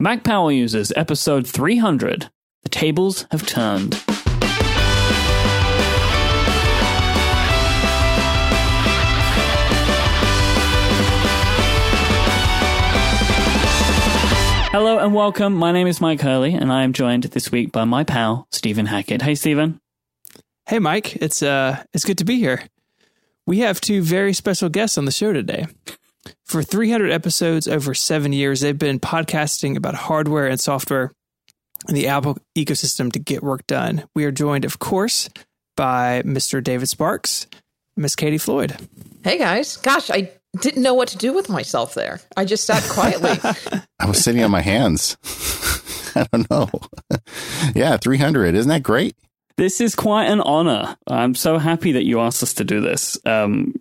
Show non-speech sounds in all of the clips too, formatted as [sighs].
Mac Power Users, episode 300. The tables have turned. Hello and welcome. My name is Mike Hurley, and I am joined this week by my pal, Stephen Hackett. Hey, Stephen. Hey, Mike. It's uh, it's good to be here. We have two very special guests on the show today. For 300 episodes over seven years, they've been podcasting about hardware and software in the Apple ecosystem to get work done. We are joined, of course, by Mr. David Sparks, Miss Katie Floyd. Hey guys, gosh, I didn't know what to do with myself there. I just sat quietly. [laughs] I was sitting on my hands. [laughs] I don't know. [laughs] yeah, 300. Isn't that great? This is quite an honor. I'm so happy that you asked us to do this. Um,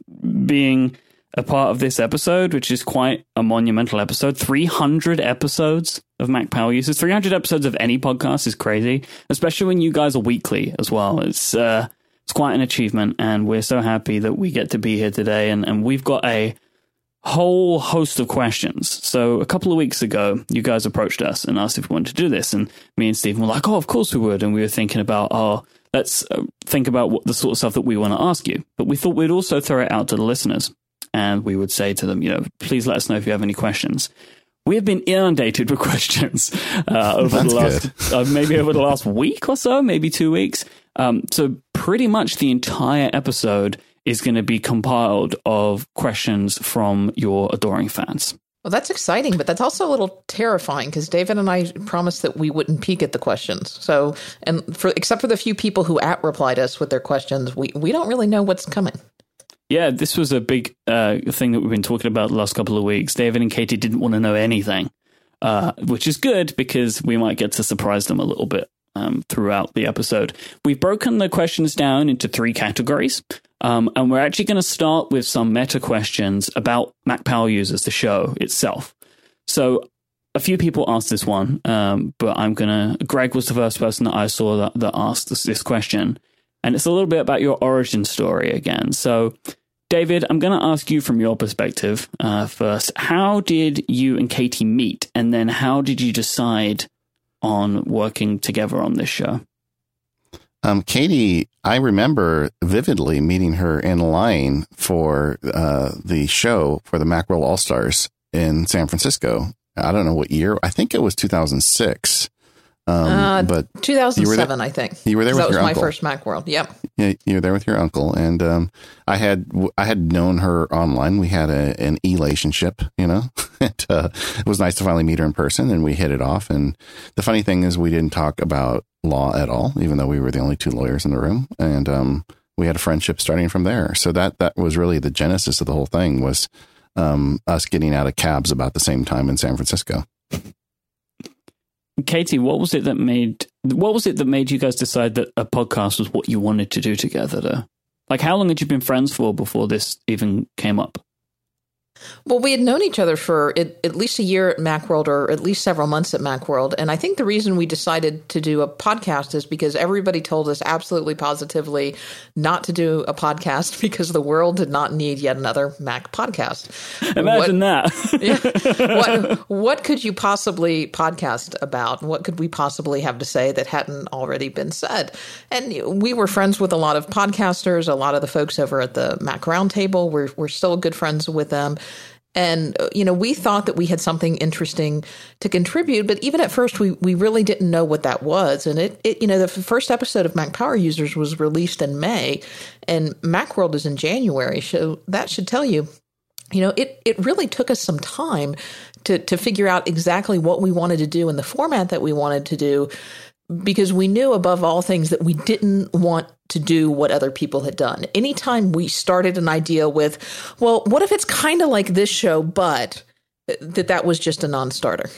being a part of this episode, which is quite a monumental episode. 300 episodes of Mac Power Users. 300 episodes of any podcast is crazy, especially when you guys are weekly as well. It's, uh, it's quite an achievement, and we're so happy that we get to be here today. And, and we've got a whole host of questions. So a couple of weeks ago, you guys approached us and asked if we wanted to do this, and me and Stephen were like, "Oh, of course we would." And we were thinking about, "Oh, let's uh, think about what the sort of stuff that we want to ask you." But we thought we'd also throw it out to the listeners and we would say to them, you know, please let us know if you have any questions. We have been inundated with [laughs] questions uh, over the last, uh, maybe over the last [laughs] week or so, maybe two weeks. Um, so pretty much the entire episode is going to be compiled of questions from your adoring fans. Well, that's exciting, but that's also a little terrifying because David and I promised that we wouldn't peek at the questions. So, and for except for the few people who at replied us with their questions, we we don't really know what's coming. Yeah, this was a big uh, thing that we've been talking about the last couple of weeks. David and Katie didn't want to know anything, uh, which is good because we might get to surprise them a little bit um, throughout the episode. We've broken the questions down into three categories, um, and we're actually going to start with some meta questions about Mac Power users, the show itself. So a few people asked this one, um, but I'm gonna. Greg was the first person that I saw that, that asked this, this question, and it's a little bit about your origin story again. So David, I'm going to ask you from your perspective uh, first. How did you and Katie meet? And then how did you decide on working together on this show? Um, Katie, I remember vividly meeting her in line for uh, the show for the Macworld All Stars in San Francisco. I don't know what year. I think it was 2006. Um, uh, but 2007, I think you were there. With that was my uncle. first MacWorld. Yep. Yeah, you were there with your uncle, and um, I had I had known her online. We had a, an relationship, you know. [laughs] and, uh, it was nice to finally meet her in person, and we hit it off. And the funny thing is, we didn't talk about law at all, even though we were the only two lawyers in the room, and um, we had a friendship starting from there. So that that was really the genesis of the whole thing was um, us getting out of cabs about the same time in San Francisco. Katie, what was it that made what was it that made you guys decide that a podcast was what you wanted to do together? Though? Like, how long had you been friends for before this even came up? Well, we had known each other for at, at, least a year at Macworld, or at least several months at Macworld, and I think the reason we decided to do a podcast is because everybody told us absolutely positively not to do a podcast [laughs] because the world did not need yet another Mac podcast. Imagine what, that. [laughs] yeah, what, what could you possibly podcast about? What could we possibly have to say that hadn't already been said? And we were friends with a lot of podcasters, a lot of the folks over at the Mac Roundtable. We're we're still good friends with them. And, uh, you know, we thought that we had something interesting to contribute, but even at first, we, we really didn't know what that was. And it, it, you know, the first episode of Mac Power Users was released in May, and Macworld is in January. So that should tell you, you know, it, it really took us some time to, to figure out exactly what we wanted to do and the format that we wanted to do because we knew above all things that we didn't want to do what other people had done. Anytime we started an idea with, well, what if it's kind of like this show, but that that was just a non-starter.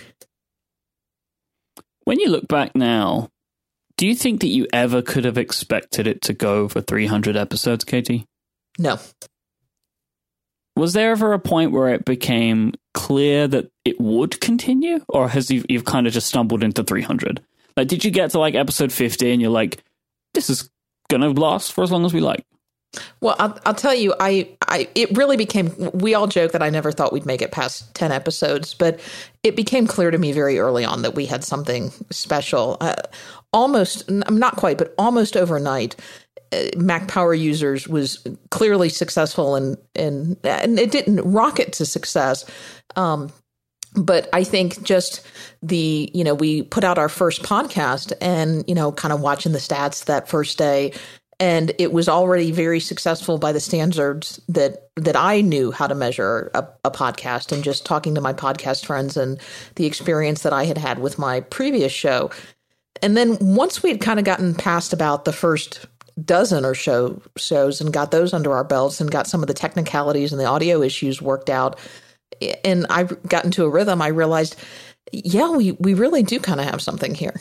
When you look back now, do you think that you ever could have expected it to go for 300 episodes, Katie? No. Was there ever a point where it became clear that it would continue, or has you, you've kind of just stumbled into 300? Like, did you get to like episode 50 and you're like, this is to last for as long as we like? Well, I'll, I'll tell you, I, I, it really became. We all joke that I never thought we'd make it past ten episodes, but it became clear to me very early on that we had something special. Uh, almost, not quite, but almost overnight, uh, Mac Power users was clearly successful, and and and it didn't rocket to success. Um, but I think just the, you know, we put out our first podcast and, you know, kind of watching the stats that first day and it was already very successful by the standards that that I knew how to measure a, a, podcast and just talking to my podcast friends and the experience that I had had with my previous show. And then once we had kind of gotten past about the first dozen or so shows and got those under our belts and got some of the technicalities and the audio issues worked out, and I got into a rhythm, I realized, yeah, we we really do kind of have something here.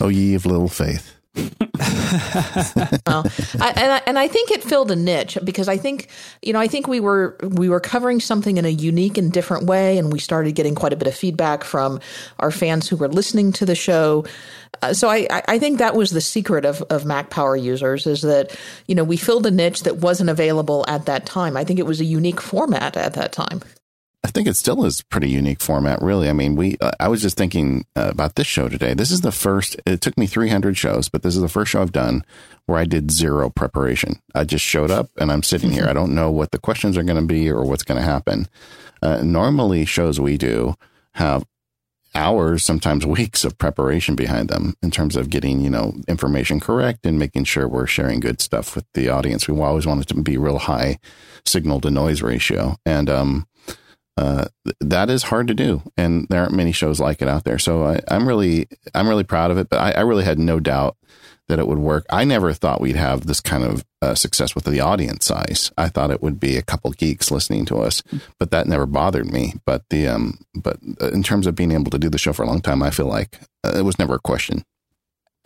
Oh, ye of little faith well, I, and I, and I think it filled a niche because I think you know I think we were we were covering something in a unique and different way, and we started getting quite a bit of feedback from our fans who were listening to the show. Uh, so I, I think that was the secret of, of Mac Power users is that you know we filled a niche that wasn't available at that time. I think it was a unique format at that time. I think it still is pretty unique format, really. I mean, we, uh, I was just thinking uh, about this show today. This is the first, it took me 300 shows, but this is the first show I've done where I did zero preparation. I just showed up and I'm sitting here. I don't know what the questions are going to be or what's going to happen. Uh, normally, shows we do have hours, sometimes weeks of preparation behind them in terms of getting, you know, information correct and making sure we're sharing good stuff with the audience. We always want it to be real high signal to noise ratio. And, um, uh, that is hard to do, and there aren't many shows like it out there. So I, am really, I'm really proud of it. But I, I, really had no doubt that it would work. I never thought we'd have this kind of uh, success with the audience size. I thought it would be a couple geeks listening to us, but that never bothered me. But the, um, but in terms of being able to do the show for a long time, I feel like uh, it was never a question.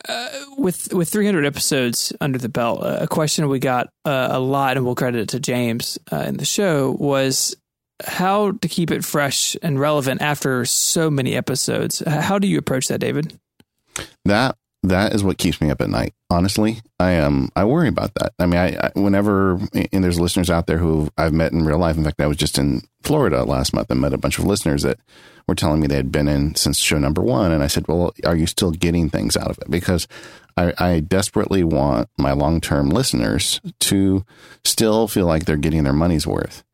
Uh, with with 300 episodes under the belt, uh, a question we got uh, a lot, and we'll credit it to James uh, in the show, was how to keep it fresh and relevant after so many episodes. How do you approach that, David? That that is what keeps me up at night. Honestly, I am. Um, I worry about that. I mean, I, I, whenever and there's listeners out there who I've met in real life. In fact, I was just in Florida last month and met a bunch of listeners that were telling me they had been in since show number one. And I said, "Well, are you still getting things out of it?" Because I, I desperately want my long term listeners to still feel like they're getting their money's worth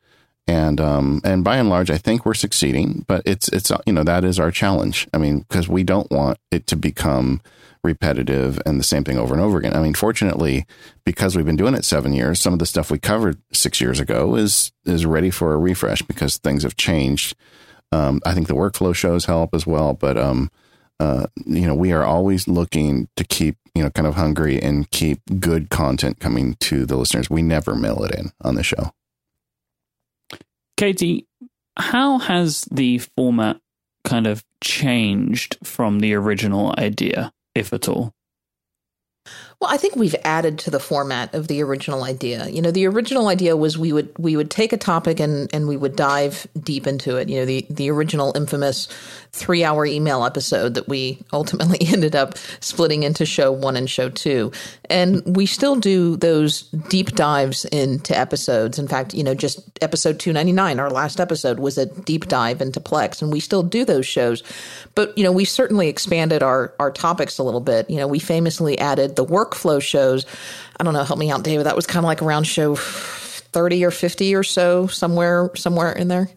and um, and by and large, I think we're succeeding. But it's it's you know that is our challenge. I mean, because we don't want it to become repetitive and the same thing over and over again. I mean, fortunately, because we've been doing it seven years, some of the stuff we covered six years ago is is ready for a refresh because things have changed. Um, I think the workflow shows help as well, but um, uh, you know, we are always looking to keep you know kind of hungry and keep good content coming to the listeners. We never mail it in on the show. Katie, how has the format kind of changed from the original idea, if at all? Well, I think we've added to the format of the original idea. You know, the original idea was we would we would take a topic and and we would dive deep into it. You know, the the original infamous three hour email episode that we ultimately [laughs] ended up splitting into show one and show two, and we still do those deep dives into episodes. In fact, you know, just episode two ninety nine, our last episode was a deep dive into Plex, and we still do those shows. But you know, we certainly expanded our our topics a little bit. You know, we famously added the work workflow shows. I don't know, help me out, David. That was kind of like around show 30 or 50 or so, somewhere, somewhere in there.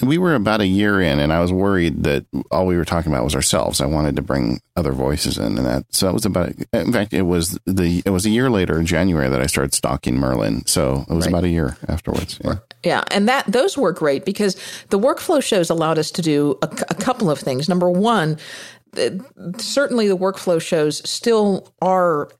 We were about a year in, and I was worried that all we were talking about was ourselves. I wanted to bring other voices in, and that so it was about. In fact, it was the it was a year later in January that I started stalking Merlin. So it was right. about a year afterwards. Yeah. Yeah, and that those were great because the workflow shows allowed us to do a, a couple of things. Number one, certainly the workflow shows still are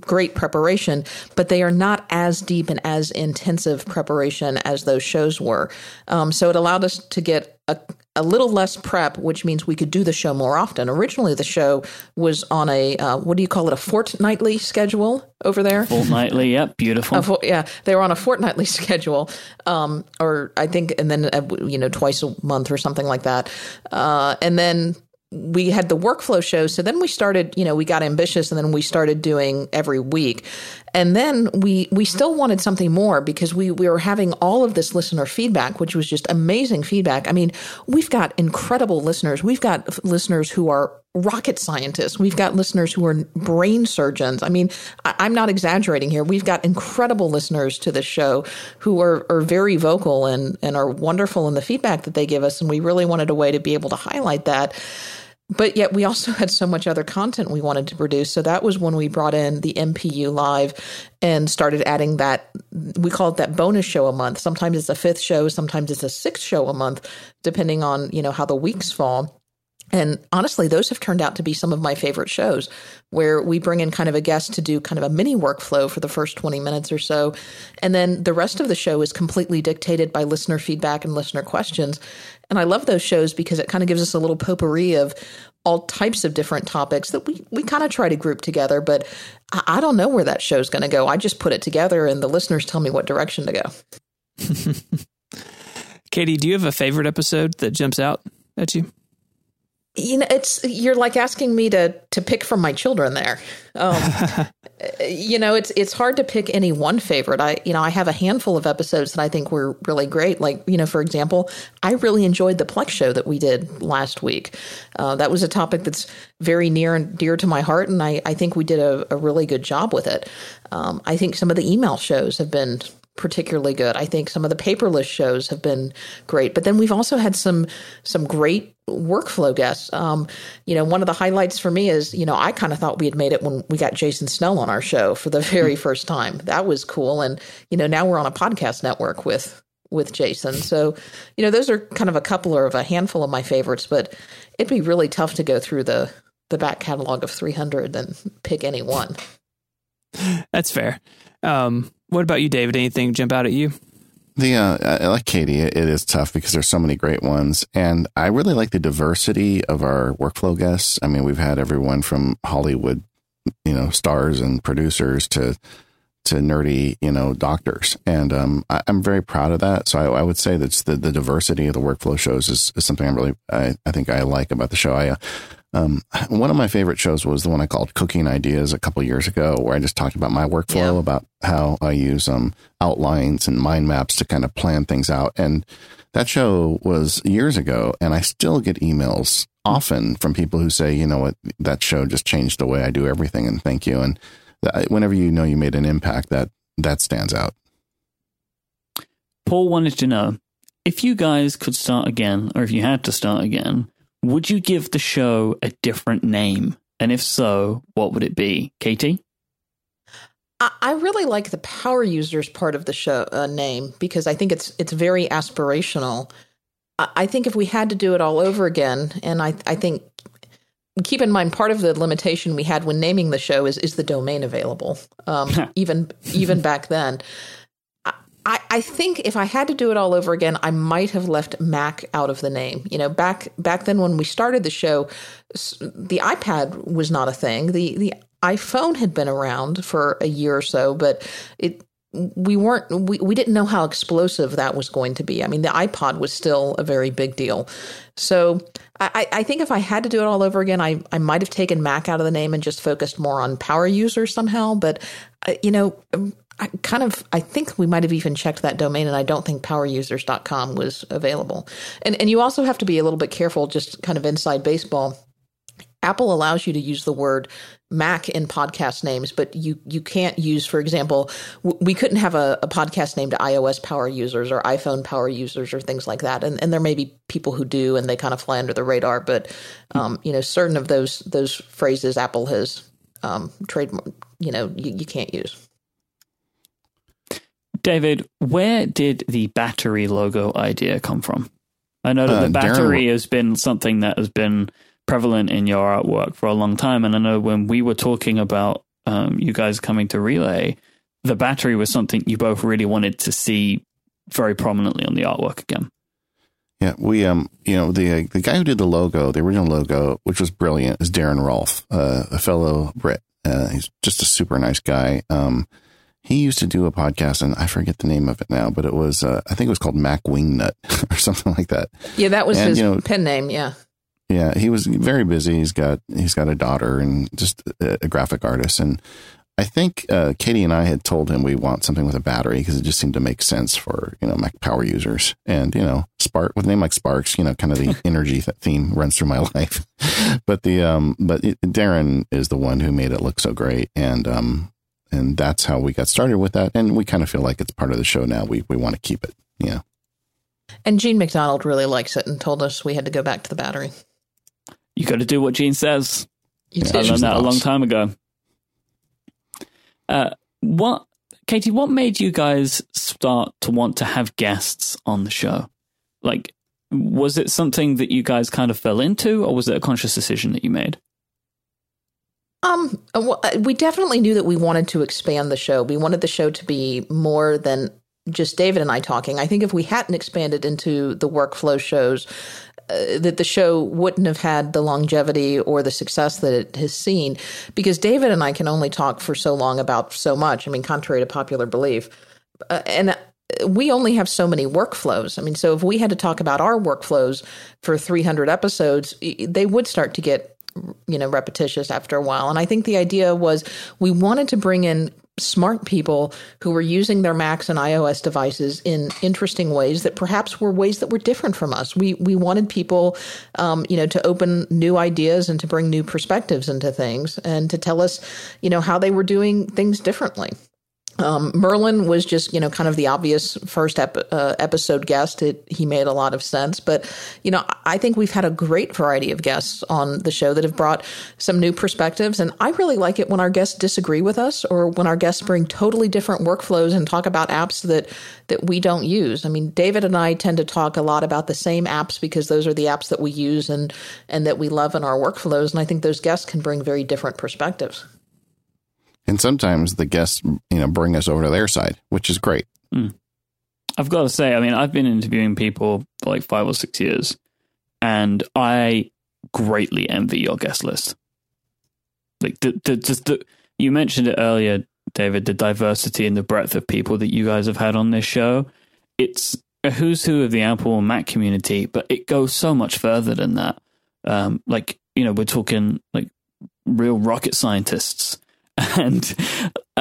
great preparation, but they are not as deep and as intensive preparation as those shows were. Um, so it allowed us to get a, a, little less prep, which means we could do the show more often. Originally, the show was on a uh, what do you call it? A fortnightly schedule over there. Fortnightly, yep, beautiful. Yeah, they were on a fortnightly [laughs] schedule, um, or I think, and then uh, you know twice a month or something like that, uh, and then we had the workflow show. So then we started, you know, we got ambitious and then we started doing every week. And then we we still wanted something more because we we were having all of this listener feedback, which was just amazing feedback. I mean, we've got incredible listeners. We've got listeners who are rocket scientists. We've got listeners who are brain surgeons. I mean, I, am not exaggerating here. We've got incredible listeners to this show who are, are very vocal and, and are wonderful in the feedback that they give us. And we really wanted a way to be able to highlight that. But yet we also had so much other content we wanted to produce. So that was when we brought in the MPU Live and started adding that. We call it that bonus show a month. Sometimes it's a fifth show, sometimes it's a sixth show a month, depending on, you know, how the weeks fall. And honestly, those have turned out to be some of my favorite shows where we bring in kind of a guest to do kind of a mini workflow for the first 20 minutes or so. And then the rest of the show is completely dictated by listener feedback and listener questions. And I love those shows because it kind of gives us a little potpourri of all types of different topics that we, we kind of try to group together. But I, I don't know where that show's going to go. I just put it together and the listeners tell me what direction to go. [laughs] Katie, do you have a favorite episode that jumps out at you? You know it's you're like asking me to to pick from my children there. Um, [laughs] you know it's it's hard to pick any one favorite. I you know i have a handful of episodes that i think were really great. Like you know for example i really enjoyed the plex show that we did last week. Uh, that was a topic that's very near and dear to my heart and i i think we did a, a really good job with it. Um, i think some of the email shows have been particularly good. I think some of the paperless shows have been great, but then we've also had some some great workflow guests. Um, you know, one of the highlights for me is you know I kind of thought we had made it when we got Jason Snell on our show for the very first time. That was cool, and you know now we're on a podcast network with with Jason. So you know those are kind of a couple or of a handful of my favorites, but it'd be really tough to go through the the back catalog of 300 and pick any one. That's fair. Um, what about you, David? Anything jump out at you? The uh, like Katie, it is tough because there's so many great ones, and I really like the diversity of our workflow guests. I mean, we've had everyone from Hollywood, you know, stars and producers to to nerdy, you know, doctors, and um, I, am very proud of that. So I, I would say that the the diversity of the workflow shows is, is something I'm really I, I think I like about the show. I uh, um, [sighs] one of my favorite shows was the one I called Cooking Ideas a couple years ago, where I just talked about my workflow, yeah. about how I use um, outlines and mind maps to kind of plan things out. And that show was years ago, and I still get emails often from people who say, you know what, that show just changed the way I do everything, and thank you. And that, whenever you know you made an impact, that that stands out. Paul wanted to know if you guys could start again, or if you had to start again would you give the show a different name? And if so, what would it be? Katie? I really like the power users part of the show uh, name because I think it's it's very aspirational. I think if we had to do it all over again, and I I think keep in mind part of the limitation we had when naming the show is is the domain available. Um, [laughs] even even back then, I, I think if I had to do it all over again, I might have left Mac out of the name. You know, back back then when we started the show, the iPad was not a thing. The the iPhone had been around for a year or so, but it we weren't we, we didn't know how explosive that was going to be. I mean, the iPod was still a very big deal. So I, I think if I had to do it all over again, I, I might have taken Mac out of the name and just focused more on power users somehow. But uh, you know, I kind of I think we might have even checked that domain and I don't think powerusers.com was available. And and you also have to be a little bit careful just kind of inside baseball. Apple allows you to use the word Mac in podcast names, but you you can't use, for example, we couldn't have a, a, podcast named iOS power users or iPhone power users or things like that. And, and there may be people who do, and they kind of fly under the radar. But um, you know, certain of those those phrases Apple has um, trade, you know, you, you can't use. David, where did the battery logo idea come from? I know that uh, the battery Darren... has been something that has been prevalent in your artwork for a long time. And I know when we were talking about um, you guys coming to Relay, the battery was something you both really wanted to see very prominently on the artwork again. Yeah, we um, you know, the the guy who did the logo, the original logo, which was brilliant, is Darren Rolfe, uh, a fellow Brit. Uh, he's just a super nice guy. Um, he used to do a podcast and I forget the name of it now, but it was, uh, I think it was called Mac Wingnut [laughs] or something like that. Yeah, that was and, his you know, pen name. Yeah. Yeah. He was very busy. He's got, he's got a daughter and just a, a graphic artist. And I think uh, Katie and I had told him we want something with a battery because it just seemed to make sense for you know Mac power users. And you know, Spark with a name like Sparks, you know, kind of the [laughs] energy theme runs through my [laughs] life. but the um, but it, Darren is the one who made it look so great, and um, and that's how we got started with that. And we kind of feel like it's part of the show now. We we want to keep it. Yeah. And Jean MacDonald really likes it and told us we had to go back to the battery. You got to do what Jean says. You I did. learned that a long time ago. Uh, what, Katie? What made you guys start to want to have guests on the show? Like, was it something that you guys kind of fell into, or was it a conscious decision that you made? Um, uh, uh, we definitely knew that we wanted to expand the show. We wanted the show to be more than just David and I talking. I think if we hadn't expanded into the workflow shows, uh, that the show wouldn't have had the longevity or the success that it has seen because David and I can only talk for so long about so much. I mean, contrary to popular belief. Uh, and we only have so many workflows. I mean, so if we had to talk about our workflows for 300 episodes, they would start to get you know repetitious after a while. And i think the idea was we wanted to bring in smart people who were using their macs and ios devices in interesting ways that perhaps were ways that were different from us. We we wanted people um, you know to open new ideas and to bring new perspectives into things and to tell us you know how they were doing things differently um, Merlin was just, you know, kind of the obvious first ep- uh, episode guest. It, he made a lot of sense. But, you know, I think we've had a great variety of guests on the show that have brought some new perspectives. And I really like it when our guests disagree with us or when our guests bring totally different workflows and talk about apps that, that we don't use. I mean, David and I tend to talk a lot about the same apps because those are the apps that we use and, and that we love in our workflows. And I think those guests can bring very different perspectives. And sometimes the guests, you know, bring us over to their side, which is great. Mm. I've got to say, I mean, I've been interviewing people for like five or six years, and I greatly envy your guest list. Like, the, the, just the, you mentioned it earlier, David, the diversity and the breadth of people that you guys have had on this show. It's a who's who of the Apple and Mac community, but it goes so much further than that. Um, like, you know, we're talking like real rocket scientists [laughs] and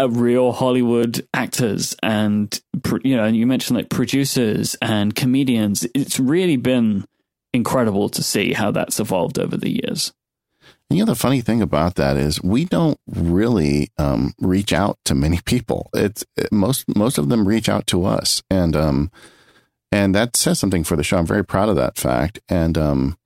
real Hollywood actors and you know, you mentioned like producers and comedians. It's really been incredible to see how that's evolved over the years. And you know, the funny thing about that is we don't really um, reach out to many people. It's it, most most of them reach out to us, and um, and that says something for the show. I'm very proud of that fact. And um,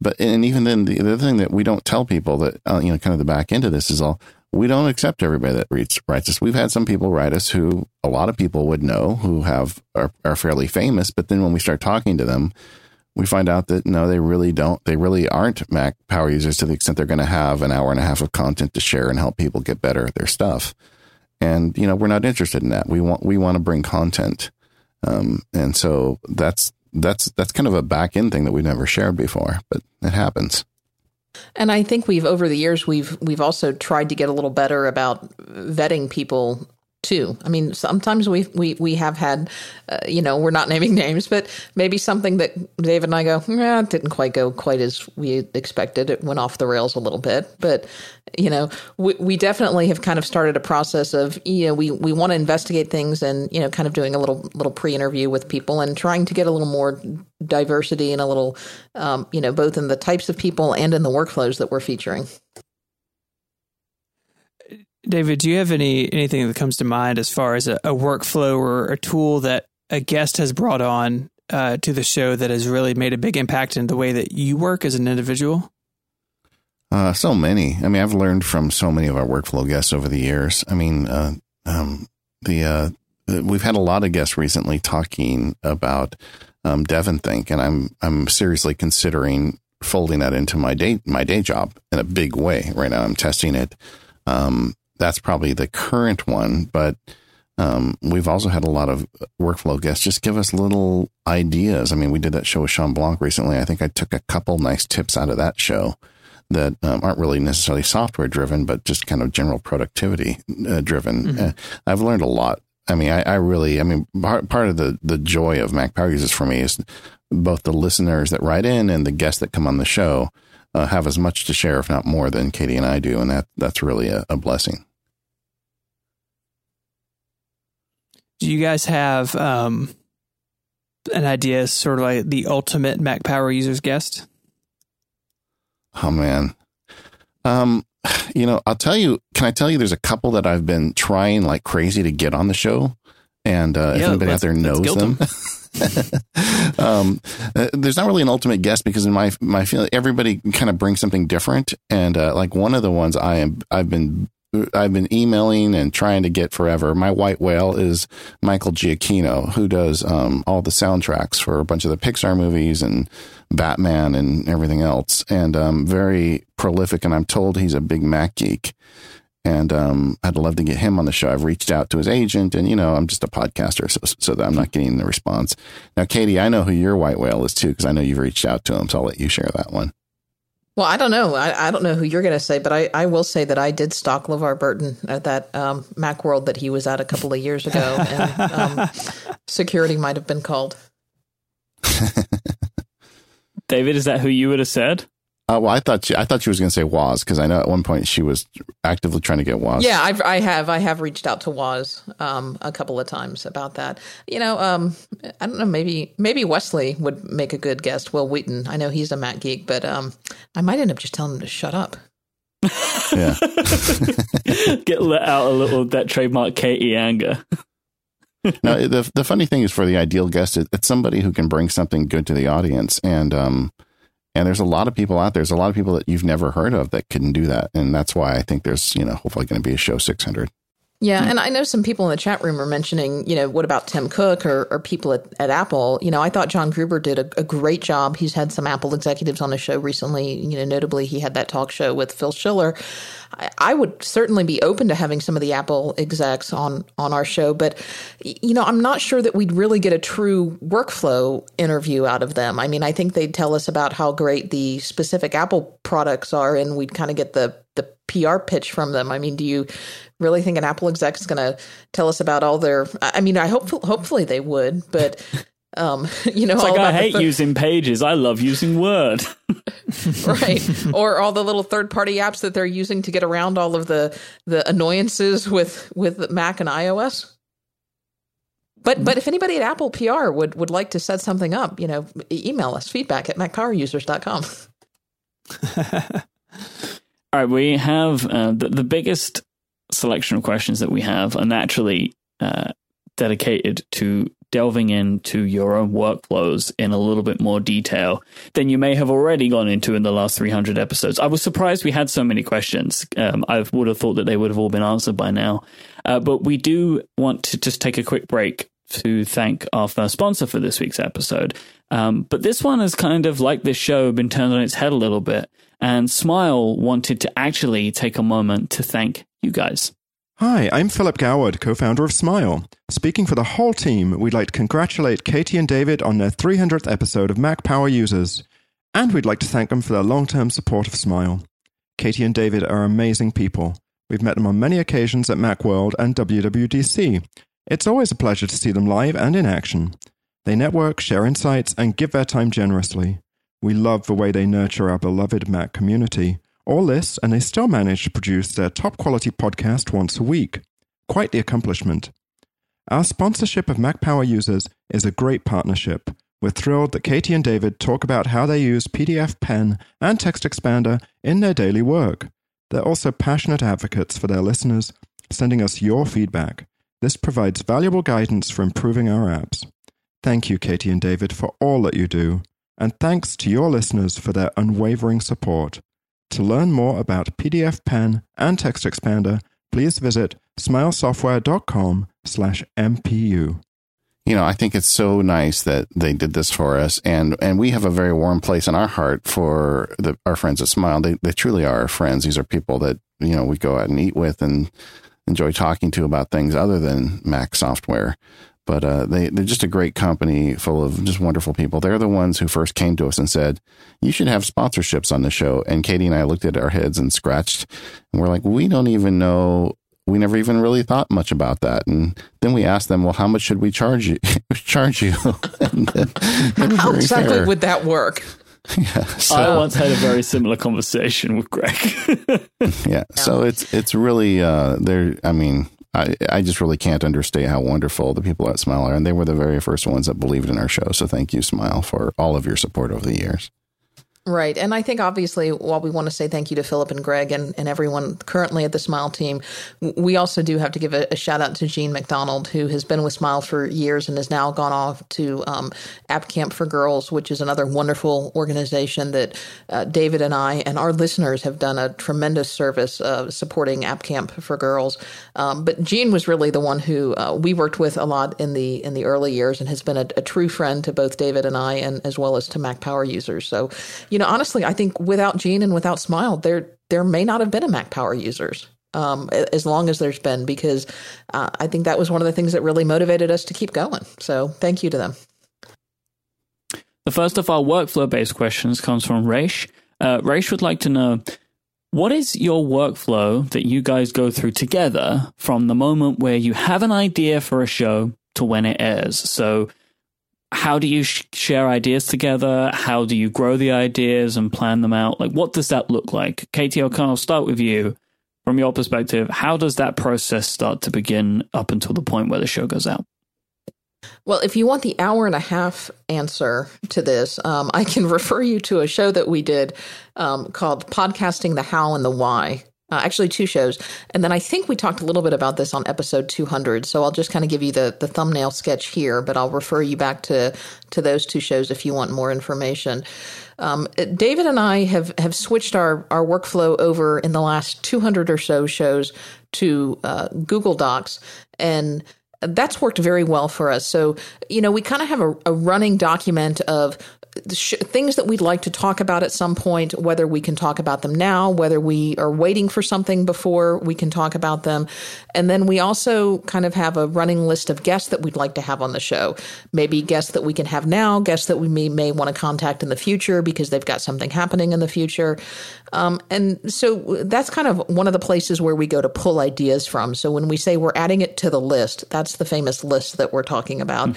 but and even then, the, the other thing that we don't tell people that uh, you know, kind of the back end of this is all we don't accept everybody that reads, writes us. We've had some people write us who a lot of people would know who have are, are fairly famous, but then when we start talking to them, we find out that no, they really don't. They really aren't Mac power users to the extent they're going to have an hour and a half of content to share and help people get better at their stuff. And you know, we're not interested in that. We want we want to bring content, um, and so that's that's that's kind of a back end thing that we've never shared before, but it happens. And I think we've over the years we've we've also tried to get a little better about vetting people too. I mean, sometimes we we we have had, uh, you know, we're not naming [laughs] names, but maybe something that David and I go, yeah, it didn't quite go quite as we expected. It went off the rails a little bit, but you know, we we definitely have kind of started a process of, you know, we we want to investigate things and you know, kind of doing a little little pre interview with people and trying to get a little more diversity and a little, um, you know, both in the types of people and in the workflows that we're featuring. David, do you have any anything that comes to mind as far as a, a workflow or a tool that a guest has brought on uh, to the show that has really made a big impact in the way that you work as an individual? Uh, so many. I mean, I've learned from so many of our workflow guests over the years. I mean, uh, um, the uh, we've had a lot of guests recently talking about um, DevonThink, and I'm I'm seriously considering folding that into my day my day job in a big way. Right now, I'm testing it. Um, that's probably the current one, but um, we've also had a lot of workflow guests just give us little ideas. I mean, we did that show with Shawn Blanc recently. I think I took a couple nice tips out of that show that um, aren't really necessarily software driven, but just kind of general productivity uh, driven. Mm-hmm. Uh, I've learned a lot. I mean, I, I, really, I mean, part, part of the, the joy of Mac Power Users for me is both the listeners that write in and the guests that come on the show uh, have as much to share, if not more, than Katie and I do, and that that's really a, a blessing. Do you guys have um, an idea, sort of like the ultimate Mac Power users guest? Oh man. Um, you know, I'll tell you. Can I tell you? There's a couple that I've been trying like crazy to get on the show, and uh, if anybody out there knows guilt them. [laughs] um, uh, there's not really an ultimate guest because in my my feeling, everybody kind of brings something different, and uh, like one of the ones I am I've been I've been emailing and trying to get forever. My white whale is Michael Giacchino, who does um, all the soundtracks for a bunch of the Pixar movies and Batman and everything else, and um, very prolific. And I'm told he's a big Mac geek. And um, I'd love to get him on the show. I've reached out to his agent, and you know, I'm just a podcaster, so so that I'm not getting the response. Now, Katie, I know who your white whale is too, because I know you've reached out to him. So I'll let you share that one. Well, I don't know. I, I don't know who you're going to say, but I, I will say that I did stalk LeVar Burton at that um, Mac World that he was at a couple of years ago, [laughs] and um, security might have been called. [laughs] David, is that who you would have said? Uh, well, I thought she, I thought she was going to say Waz because I know at one point she was actively trying to get Waz. Yeah, I've, I have. I have reached out to Waz um, a couple of times about that. You know, um, I don't know. Maybe maybe Wesley would make a good guest. Wil Wheaton. I know he's a Mac geek, but um, I might end up just telling him to shut up. yeah. [laughs] Get let out a little that trademark Katie anger. [laughs] now the the funny thing is for the ideal guest, it, it's somebody who can bring something good to the audience, and um, and there's a lot of people out there. There's a lot of people that you've never heard of that can do that, and that's why I think there's you know hopefully going to be a show 600. Yeah, hmm. and I know some people in the chat room are mentioning, you know, what about Tim Cook or, or people at, at Apple? You know, I thought John Gruber did a, a great job. He's had some Apple executives on the show recently. You know, notably, he had that talk show with Phil Schiller. I, I would certainly be open to having some of the Apple execs on on our show, but you know, I'm not sure that we'd really get a true workflow interview out of them. I mean, I think they'd tell us about how great the specific Apple products are, and we'd kind of get the the PR pitch from them. I mean, do you really think an Apple exec is going to tell us about all their? I mean, I hope hopefully they would, but [laughs] um, [laughs] you know, It's all like I hate th- using pages. I love using Word. [laughs] right or all the little third party apps that they're using to get around all of the the annoyances with with mac and ios but but if anybody at apple pr would would like to set something up you know email us feedback at macpowerusers.com All right, we have uh, the, the biggest selection of questions that we have are naturally uh, dedicated to delving into your own workflows in a little bit more detail than you may have already gone into in the last 300 episodes. I was surprised we had so many questions. Um, I would have thought that they would have all been answered by now. Uh, but we do want to just take a quick break to thank our first sponsor for this week's episode. Um, but this one has kind of, like this show, been turned on its head a little bit. And Smile wanted to actually take a moment to thank you guys. Hi, I'm Philip Goward, co founder of Smile. Speaking for the whole team, we'd like to congratulate Katie and David on their 300th episode of Mac Power Users. And we'd like to thank them for their long term support of Smile. Katie and David are amazing people. We've met them on many occasions at Macworld and WWDC. It's always a pleasure to see them live and in action. They network, share insights, and give their time generously. We love the way they nurture our beloved Mac community. All this, and they still manage to produce their top quality podcast once a week. Quite the accomplishment. Our sponsorship of Mac Power users is a great partnership. We're thrilled that Katie and David talk about how they use PDF Pen and Text Expander in their daily work. They're also passionate advocates for their listeners, sending us your feedback. This provides valuable guidance for improving our apps. Thank you, Katie and David, for all that you do. And thanks to your listeners for their unwavering support. To learn more about PDF Pen and Text Expander, please visit smilesoftware.com slash MPU. you know, I think it's so nice that they did this for us, and and we have a very warm place in our heart for the, our friends at Smile. They they truly are our friends. These are people that you know we go out and eat with and enjoy talking to about things other than Mac software. But uh, they they're just a great company full of just wonderful people. They're the ones who first came to us and said, "You should have sponsorships on the show." And Katie and I looked at our heads and scratched, and we're like, "We don't even know." We never even really thought much about that, and then we asked them, "Well, how much should we charge you?" [laughs] charge you? [laughs] and then how exactly fair. would that work [laughs] yeah, so, I once had a very similar conversation with Greg. yeah, so it's it's really uh, there. I mean, I, I just really can't understate how wonderful the people at Smile are. And they were the very first ones that believed in our show. So thank you, Smile, for all of your support over the years. Right. And I think obviously, while we want to say thank you to Philip and Greg and, and everyone currently at the Smile team, we also do have to give a, a shout out to Jean MacDonald, who has been with Smile for years and has now gone off to um, App Camp for Girls, which is another wonderful organization that uh, David and I and our listeners have done a tremendous service uh, supporting App Camp for Girls. Um, but Jean was really the one who uh, we worked with a lot in the in the early years and has been a, a, true friend to both David and I, and as well as to Mac Power users. So, you know, honestly, I think without Jean and without Smile, there there may not have been a Mac Power users. Um, as long as there's been, because uh, I think that was one of the things that really motivated us to keep going. So, thank you to them. The first of our workflow based questions comes from Raish. Uh, Raish would like to know what is your workflow that you guys go through together from the moment where you have an idea for a show to when it airs? So, how do you sh- share ideas together? How do you grow the ideas and plan them out? Like, what does that look like? Katie O'Connell, I'll start with you. From your perspective, how does that process start to begin up until the point where the show goes out? Well, if you want the hour and a half answer to this, um, I can [laughs] refer you to a show that we did um, called Podcasting the How and the Why. Uh, actually, two shows. And then I think we talked a little bit about this on episode 200. So I'll just kind of give you the, the thumbnail sketch here, but I'll refer you back to, to those two shows if you want more information. Um, David and I have, have switched our, our workflow over in the last 200 or so shows to uh, Google Docs. And that's worked very well for us. So, you know, we kind of have a, a running document of sh- things that we'd like to talk about at some point, whether we can talk about them now, whether we are waiting for something before we can talk about them. And then we also kind of have a running list of guests that we'd like to have on the show. Maybe guests that we can have now, guests that we may, may want to contact in the future because they've got something happening in the future. Um, and so that's kind of one of the places where we go to pull ideas from. So when we say we're adding it to the list, that's the famous list that we're talking about. Mm.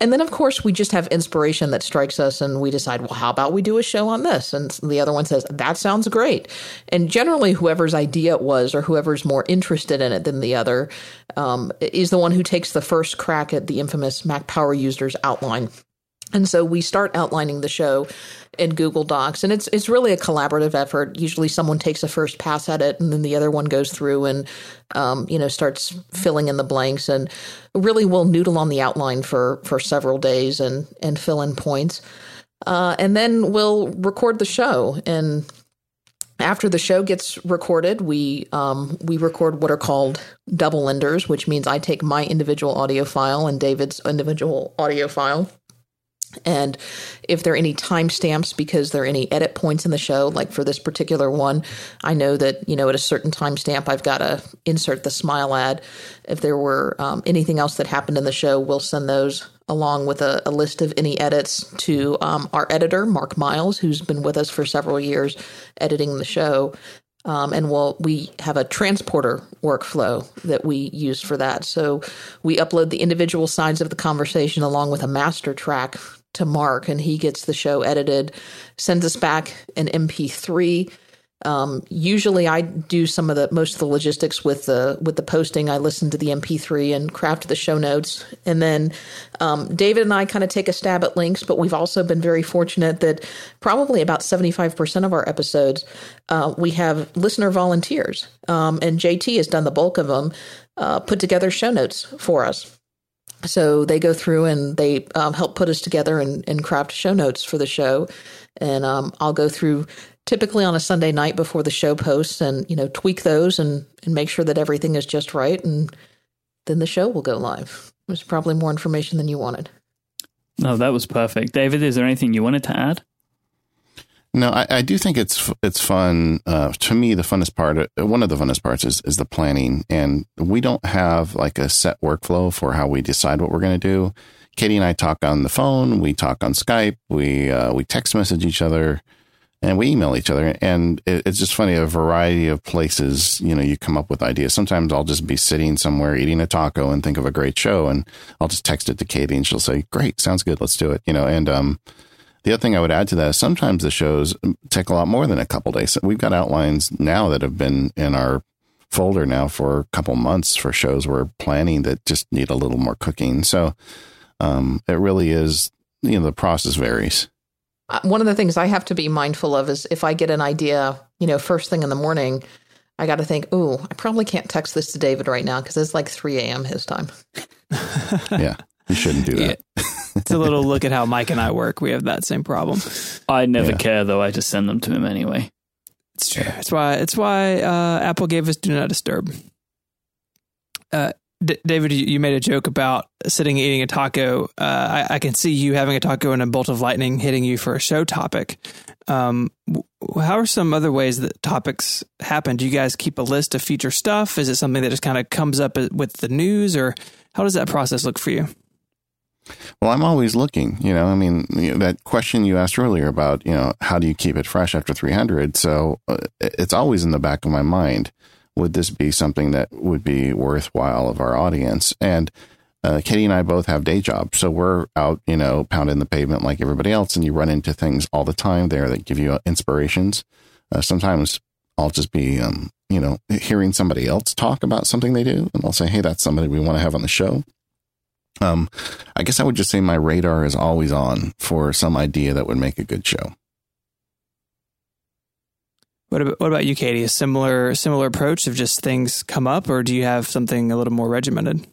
And then, of course, we just have inspiration that strikes us and we decide, well, how about we do a show on this? And the other one says, that sounds great. And generally, whoever's idea it was or whoever's more interested in it than the other um, is the one who takes the first crack at the infamous Mac Power Users outline. And so we start outlining the show in Google Docs, and it's it's really a collaborative effort. Usually, someone takes a first pass at it, and then the other one goes through and um, you know starts filling in the blanks, and really will noodle on the outline for for several days and and fill in points, uh, and then we'll record the show. And after the show gets recorded, we um, we record what are called double enders, which means I take my individual audio file and David's individual audio file and if there are any timestamps because there are any edit points in the show, like for this particular one, I know that, you know, at a certain timestamp, I've got to insert the smile ad. If there were um, anything else that happened in the show, we'll send those along with a, a list of any edits to um, our editor, Mark Miles, who's been with us for several years editing the show. Um, and we'll, we have a transporter workflow that we use for that. So we upload the individual sides of the conversation along with a master track to Mark, and he gets the show edited, sends us back an MP3. Um, usually, I do some of the most of the logistics with the with the posting. I listen to the MP3 and craft the show notes, and then um, David and I kind of take a stab at links. But we've also been very fortunate that probably about seventy five percent of our episodes uh, we have listener volunteers, um, and JT has done the bulk of them. Uh, put together show notes for us. So they go through and they um, help put us together and, and, craft show notes for the show. And um, I'll go through typically on a Sunday night before the show posts and, you know, tweak those and, and make sure that everything is just right. And then the show will go live. There's probably more information than you wanted. No, that was perfect. David, is there anything you wanted to add? No, I, I, do think it's it's fun. Uh, to me, the funnest part, uh, one of the funnest parts, is is the planning. And we don't have like a set workflow for how we decide what we're going to do. Katie and I talk on the phone. We talk on Skype. We uh, we text message each other, and we email each other. And it, it's just funny. A variety of places, you know, you come up with ideas. Sometimes I'll just be sitting somewhere eating a taco and think of a great show, and I'll just text it to Katie, and she'll say, "Great, sounds good. Let's do it." You know, and um the other thing I would add to that is sometimes the shows take a lot more than a couple days. We've got outlines now that have been in our folder now for a couple months for shows we're planning that just need a little more cooking. So um, it really is, you know, the process varies. Uh, one of the things I have to be mindful of is if I get an idea, you know, first thing in the morning, I got to think, ooh, I probably can't text this to David right now because it's like 3 a.m. his time. [laughs] yeah, you shouldn't do that. Yeah. it's a little look at how Myke and I work. We have that same problem. I never yeah. care though. I just send them to him anyway. It's true. It's why. It's why uh, Apple gave us Do Not Disturb. Uh, D- David, you made a joke about sitting and eating a taco. Uh, I, I, can see you having a taco and a bolt of lightning hitting you for a show topic. Um, how are some other ways that topics happen? Do you guys keep a list of future stuff? Is it something that just kind of comes up with the news, or how does that process look for you? Well, I'm always looking. You know, I mean, you know, that question you asked earlier about, you know, how do you keep it fresh after 300? So uh, it's always in the back of my mind. Would this be something that would be worthwhile of our audience? And uh, Katie and I both have day jobs, so we're out, you know, pounding the pavement like everybody else, and you run into things all the time there that give you uh, inspirations. Uh, sometimes I'll just be, um, you know, hearing somebody else talk about something they do, and I'll say, "Hey, that's somebody we want to have on the show." Um, I guess I would just say my radar is always on for some idea that would make a good show. What about, what about you, Katie? A similar similar approach of just things come up, or do you have something a little more regimented?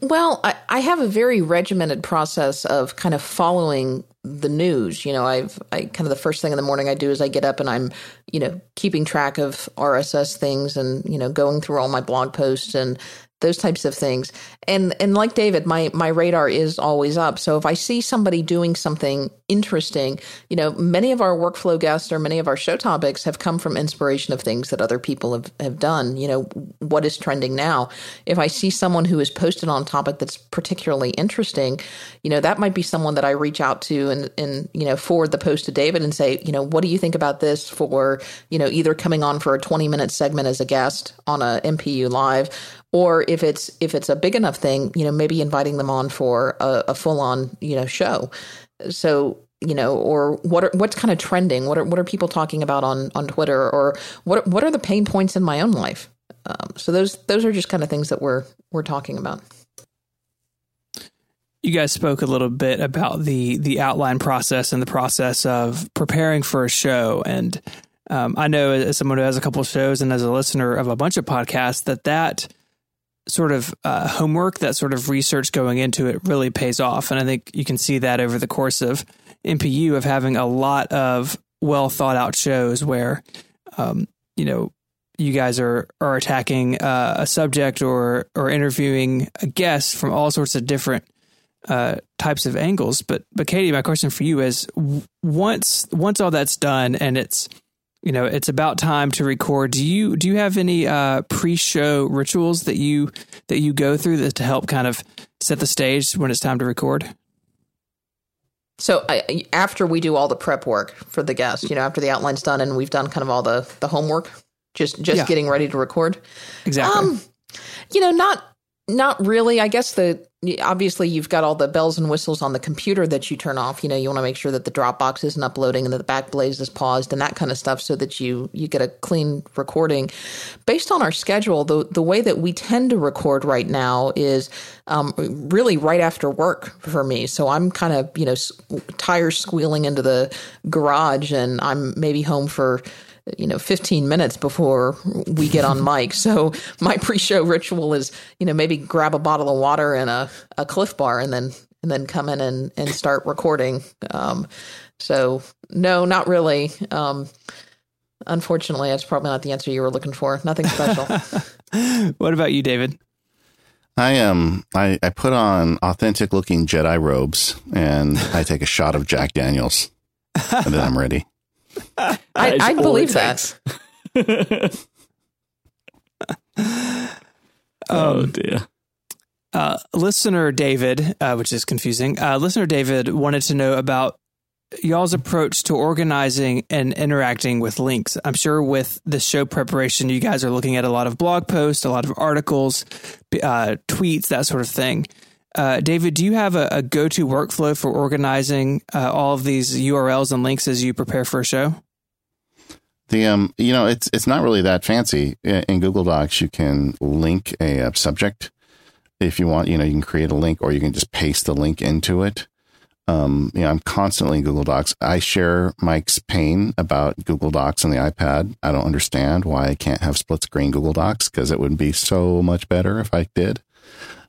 Well, I, I have a very regimented process of kind of following the news. You know, I've I kind of the first thing in the morning I do is I get up and I'm, you know, keeping track of RSS things and you know going through all my blog posts and those types of things. And and like David, my my radar is always up. So if I see somebody doing something interesting, you know, many of our workflow guests or many of our show topics have come from inspiration of things that other people have, have done. You know, what is trending now? If I see someone who has posted on a topic that's particularly interesting, you know, that might be someone that I reach out to and and you know forward the post to David and say, you know, what do you think about this for, you know, either coming on for a 20 minute segment as a guest on a MPU live or if it's if it's a big enough thing, you know, maybe inviting them on for a, a full on you know show. So you know, or what are, what's kind of trending? What are what are people talking about on on Twitter? Or what what are the pain points in my own life? Um, so those those are just kind of things that we're we're talking about. You guys spoke a little bit about the the outline process and the process of preparing for a show, and um, I know as someone who has a couple shows and as a listener of a bunch of podcasts that that sort of uh, homework, that sort of research going into it really pays off. And I think you can see that over the course of MPU of having a lot of well thought out shows where, um, you know, you guys are are attacking uh, a subject or or interviewing a guest from all sorts of different uh, types of angles. But but Katie, my question for you is: once once all that's done and it's you know it's about time to record. Do you do you have any uh, pre-show rituals that you that you go through that to help kind of set the stage when it's time to record? So I, after we do all the prep work for the guest you know after the outline's done and we've done kind of all the the homework just just yeah. getting ready to record. Exactly. Um you know not not really. I guess the obviously you've got all the bells and whistles on the computer that you turn off. You know you want to make sure that the dropbox isn't uploading and that the backblaze is paused and that kind of stuff so that you you get a clean recording. Based on our schedule the the way that we tend to record right now is um, really right after work for me. So i'm kind of you know tires squealing into the garage and i'm maybe home for you know 15 minutes before we get on mic. So my pre-show ritual is you know maybe grab a bottle of water and a, a Clif bar and then and then come in and, and start recording. Um, so no not really. Um, unfortunately that's probably not the answer you were looking for. Nothing special. [laughs] What about you david? I um I, I put on authentic looking Jedi robes and I take a shot of Jack Daniels and then I'm ready. I, I believe that. [laughs] oh um, dear. Uh, listener David, uh, which is confusing. Uh, listener David wanted to know about y'all's approach to organizing and interacting with links. I'm sure with the show preparation, you guys are looking at a lot of blog posts, a lot of articles, uh, tweets, that sort of thing. Uh, David, do you have a, a go to workflow for organizing uh, all of these URLs and links as you prepare for a show? The um, you know, it's it's not really that fancy. In Google Docs, you can link a, a subject if you want. You know, you can create a link, or you can just paste the link into it. Um, you know, I'm constantly in Google Docs. I share Myke's pain about Google Docs on the iPad. I don't understand why I can't have split screen Google Docs because it would be so much better if I did.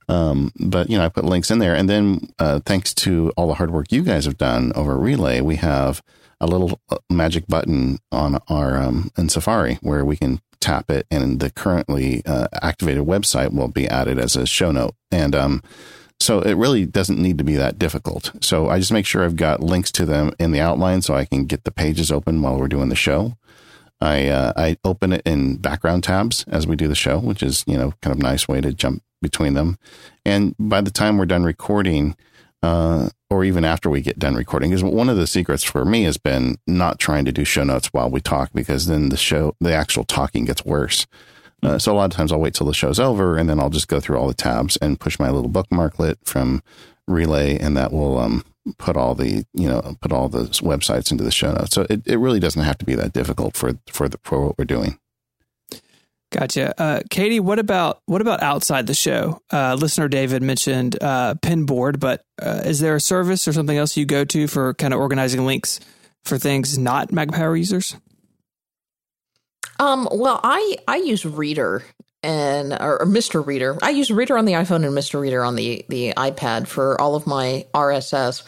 Um, but you know, I put links in there, and then uh, thanks to all the hard work you guys have done over Relay, we have a little uh, magic button on our um, in Safari where we can tap it, and the currently uh, activated website will be added as a show note. And um, so it really doesn't need to be that difficult. So I just make sure I've got links to them in the outline so I can get the pages open while we're doing the show. I uh, I open it in background tabs as we do the show, which is you know kind of nice way to jump between them. And by the time we're done recording, uh, or even after we get done recording, because one of the secrets for me has been not trying to do show notes while we talk, because then the show, the actual talking gets worse. Uh, so a lot of times I'll wait till the show's over and then I'll just go through all the tabs and push my little bookmarklet from Relay, and that will um, put all the you know put all the websites into the show notes. So it, it really doesn't have to be that difficult for for the for what we're doing. Gotcha, uh, Katie. What about what about outside the show? Uh, listener David mentioned uh, Pinboard, but uh, is there a service or something else you go to for kind of organizing links for things not Mac Power users? Um, well, I I use Reeder and or, or Mr. Reader. I use Reeder on the iPhone and Mr. Reader on the the iPad for all of my RSS.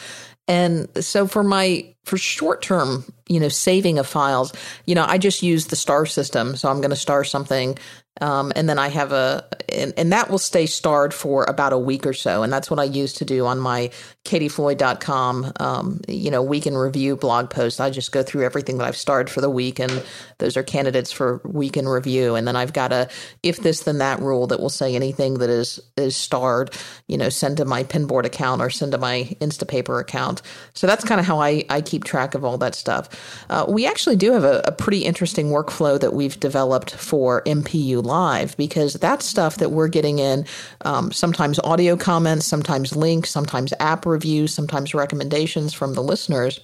And so for my for short term, you know, saving of files, you know, I just use the star system. So I'm going to star something um, and then I have a, and, and, that will stay starred for about a week or so. And that's what I use to do on my katiefloyd.com, um, you know, week in review blog post. I just go through everything that I've starred for the week, and those are candidates for week in review. And then I've got a if this then that rule that will say anything that is is starred, you know, send to my pinboard account or send to my Instapaper account. So that's kind of how I, I keep track of all that stuff. Uh, we actually do have a, a pretty interesting workflow that we've developed for MPU live because that's stuff that we're getting in um, sometimes audio comments, sometimes links, sometimes app reviews, sometimes recommendations from the listeners.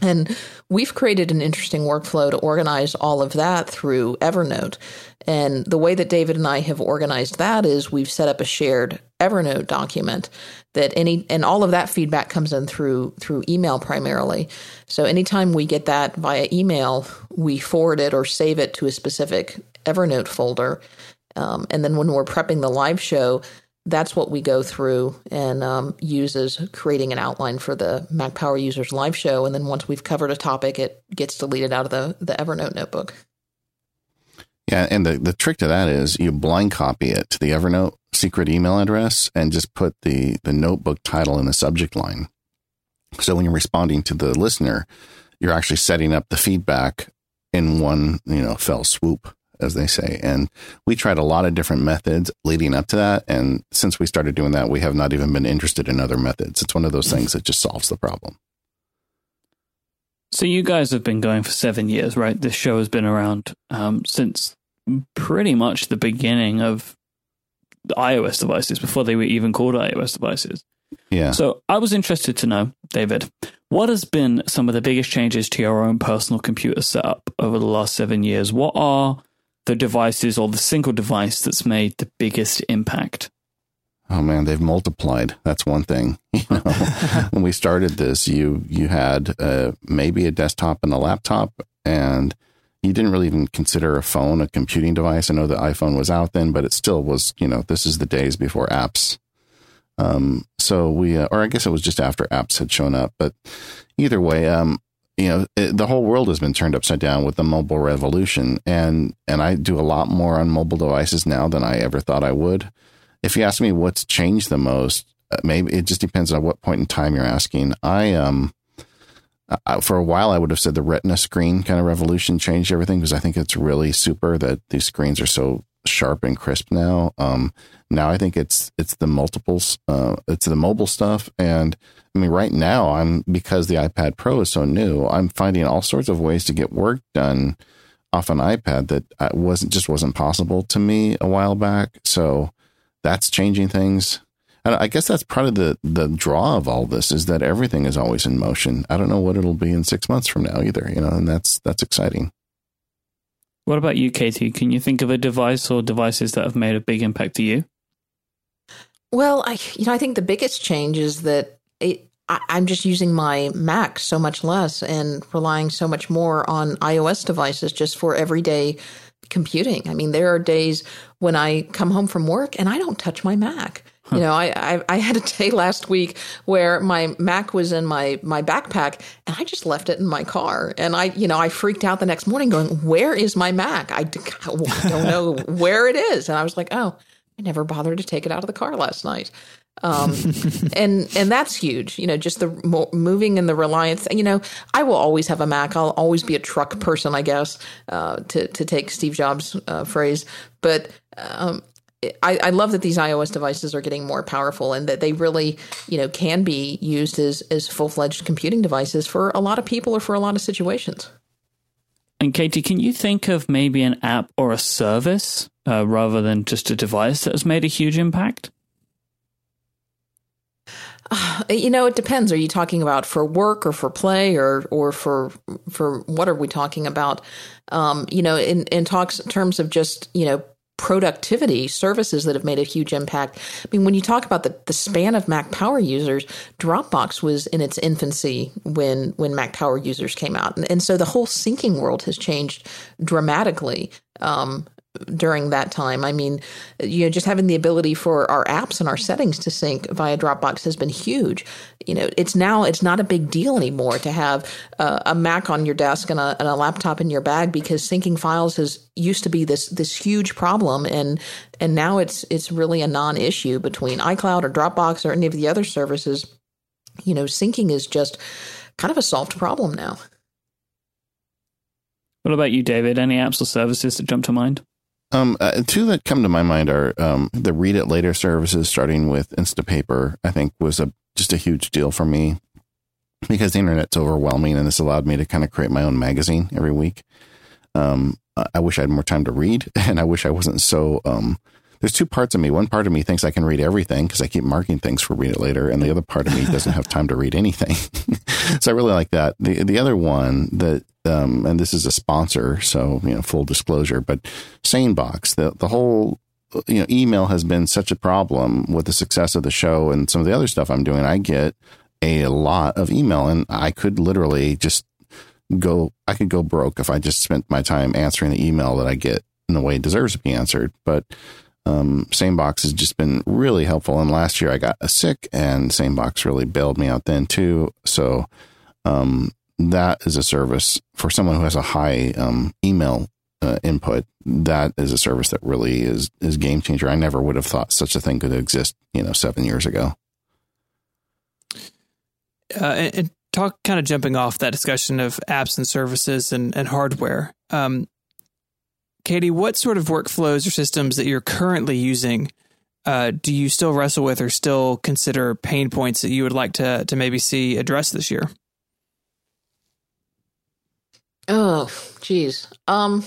And we've created an interesting workflow to organize all of that through Evernote. And the way that David and I have organized that is we've set up a shared Evernote document that any and all of that feedback comes in through through email primarily. So anytime we get that via email, we forward it or save it to a specific Evernote folder. Um, and then when we're prepping the live show, that's what we go through and um, use as creating an outline for the Mac Power Users live show. And then once we've covered a topic, it gets deleted out of the, the Evernote notebook. Yeah, and the, the trick to that is you blind copy it to the Evernote secret email address and just put the, the notebook title in the subject line. So when you're responding to the listener, you're actually setting up the feedback in one, you know, fell swoop as they say. And we tried a lot of different methods leading up to that. And since we started doing that, we have not even been interested in other methods. It's one of those things that just solves the problem. So you guys have been going for seven years, right? This show has been around um, since pretty much the beginning of iOS devices, before they were even called iOS devices. Yeah. So I was interested to know, David, what has been some of the biggest changes to your own personal computer setup over the last seven years? What are the devices or the single device that's made the biggest impact? Oh man, they've multiplied. That's one thing. [laughs] You know, [laughs] when we started this, you you had uh, maybe a desktop and a laptop, and you didn't really even consider a phone a computing device. I know the iPhone was out then, but it still was. You know, this is the days before apps. Um, so we, uh, or I guess it was just after apps had shown up. But either way, um, you know it, the whole world has been turned upside down with the mobile revolution and and I do a lot more on mobile devices now than I ever thought I would if you ask me what's changed the most uh, maybe it just depends on what point in time you're asking I um I, for a while I would have said the retina screen kind of revolution changed everything because I think it's really super that these screens are so sharp and crisp now um now I think it's it's the multiples uh it's the mobile stuff and I mean, right now, I'm because the iPad Pro is so new, I'm finding all sorts of ways to get work done off an iPad that uh, wasn't just wasn't possible to me a while back. So that's changing things. And I guess that's part of the the draw of all this is that everything is always in motion. I don't know what it'll be in six months from now either, you know, and that's that's exciting. What about you, Katie? Can you think of a device or devices that have made a big impact to you? Well, I you know I think the biggest change is that it, I, I'm just using my Mac so much less and relying so much more on iOS devices just for everyday computing. I mean, there are days when I come home from work and I don't touch my Mac. You know, I, I, I had a day last week where my Mac was in my my backpack and I just left it in my car. And I, you know, I freaked out the next morning, going, "Where is my Mac? I, d- I don't know [laughs] where it is." And I was like, "Oh, I never bothered to take it out of the car last night." Um, [laughs] and and that's huge. You know, just the mo- moving and the reliance. You know, I will always have a Mac. I'll always be a truck person, I guess, uh, to to take Steve Jobs' uh, phrase. But um, I, I, love that these iOS devices are getting more powerful and that they really, you know, can be used as as full fledged computing devices for a lot of people or for a lot of situations. And Katie, can you think of maybe an app or a service uh, rather than just a device that has made a huge impact? Uh, you know, it depends. Are you talking about for work or for play or or for for what are we talking about? Um, you know, in in talks in terms of just you know productivity services that have made a huge impact. I mean, when you talk about the, the span of Mac Power users, Dropbox was in its infancy when when Mac Power users came out, and, and so the whole syncing world has changed dramatically. Um, during that time. I mean, you know, just having the ability for our apps and our settings to sync via Dropbox has been huge. You know, it's now it's not a big deal anymore to have uh, a Mac on your desk and a, and a laptop in your bag because syncing files has used to be this this huge problem and and now it's it's really a non-issue between iCloud or Dropbox or any of the other services. You know, syncing is just kind of a solved problem now. What about you, David? Any apps or services that jump to mind? Um, uh, two that come to my mind are um, the read it later services, starting with Instapaper. I think was a just a huge deal for me because the internet's overwhelming, and this allowed me to kind of create my own magazine every week. Um, I wish I had more time to read, [laughs] and I wish I wasn't so. Um, there's two parts of me. One part of me thinks I can read everything because I keep marking things for read it later, and the other part of me doesn't have time to read anything. [laughs] so I really like that. The the other one that um, and this is a sponsor, so you know, full disclosure, but SaneBox, the the whole you know, email has been such a problem with the success of the show and some of the other stuff I'm doing. I get a lot of email, and I could literally just go. I could go broke if I just spent my time answering the email that I get in the way it deserves to be answered. But um, SaneBox has just been really helpful. And last year I got a sick, and SaneBox really bailed me out then too. So um, that is a service for someone who has a high um, email uh, input. That is a service that really is is game changer. I never would have thought such a thing could exist, you know, seven years ago. Uh, and, talk kind of jumping off that discussion of apps and services and, and hardware. Um, Katie, what sort of workflows or systems that you're currently using uh, do you still wrestle with or still consider pain points that you would like to to maybe see addressed this year? Oh, geez. Um,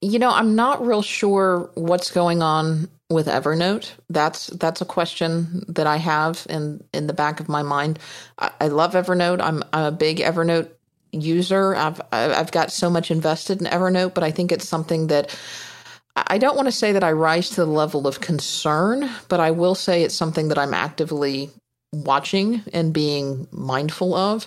you know, I'm not real sure what's going on with Evernote. That's that's a question that I have in in the back of my mind. I, I love Evernote. I'm I'm a big Evernote user. I've I've got so much invested in Evernote, but I think it's something that I don't want to say that I rise to the level of concern, but I will say it's something that I'm actively watching and being mindful of.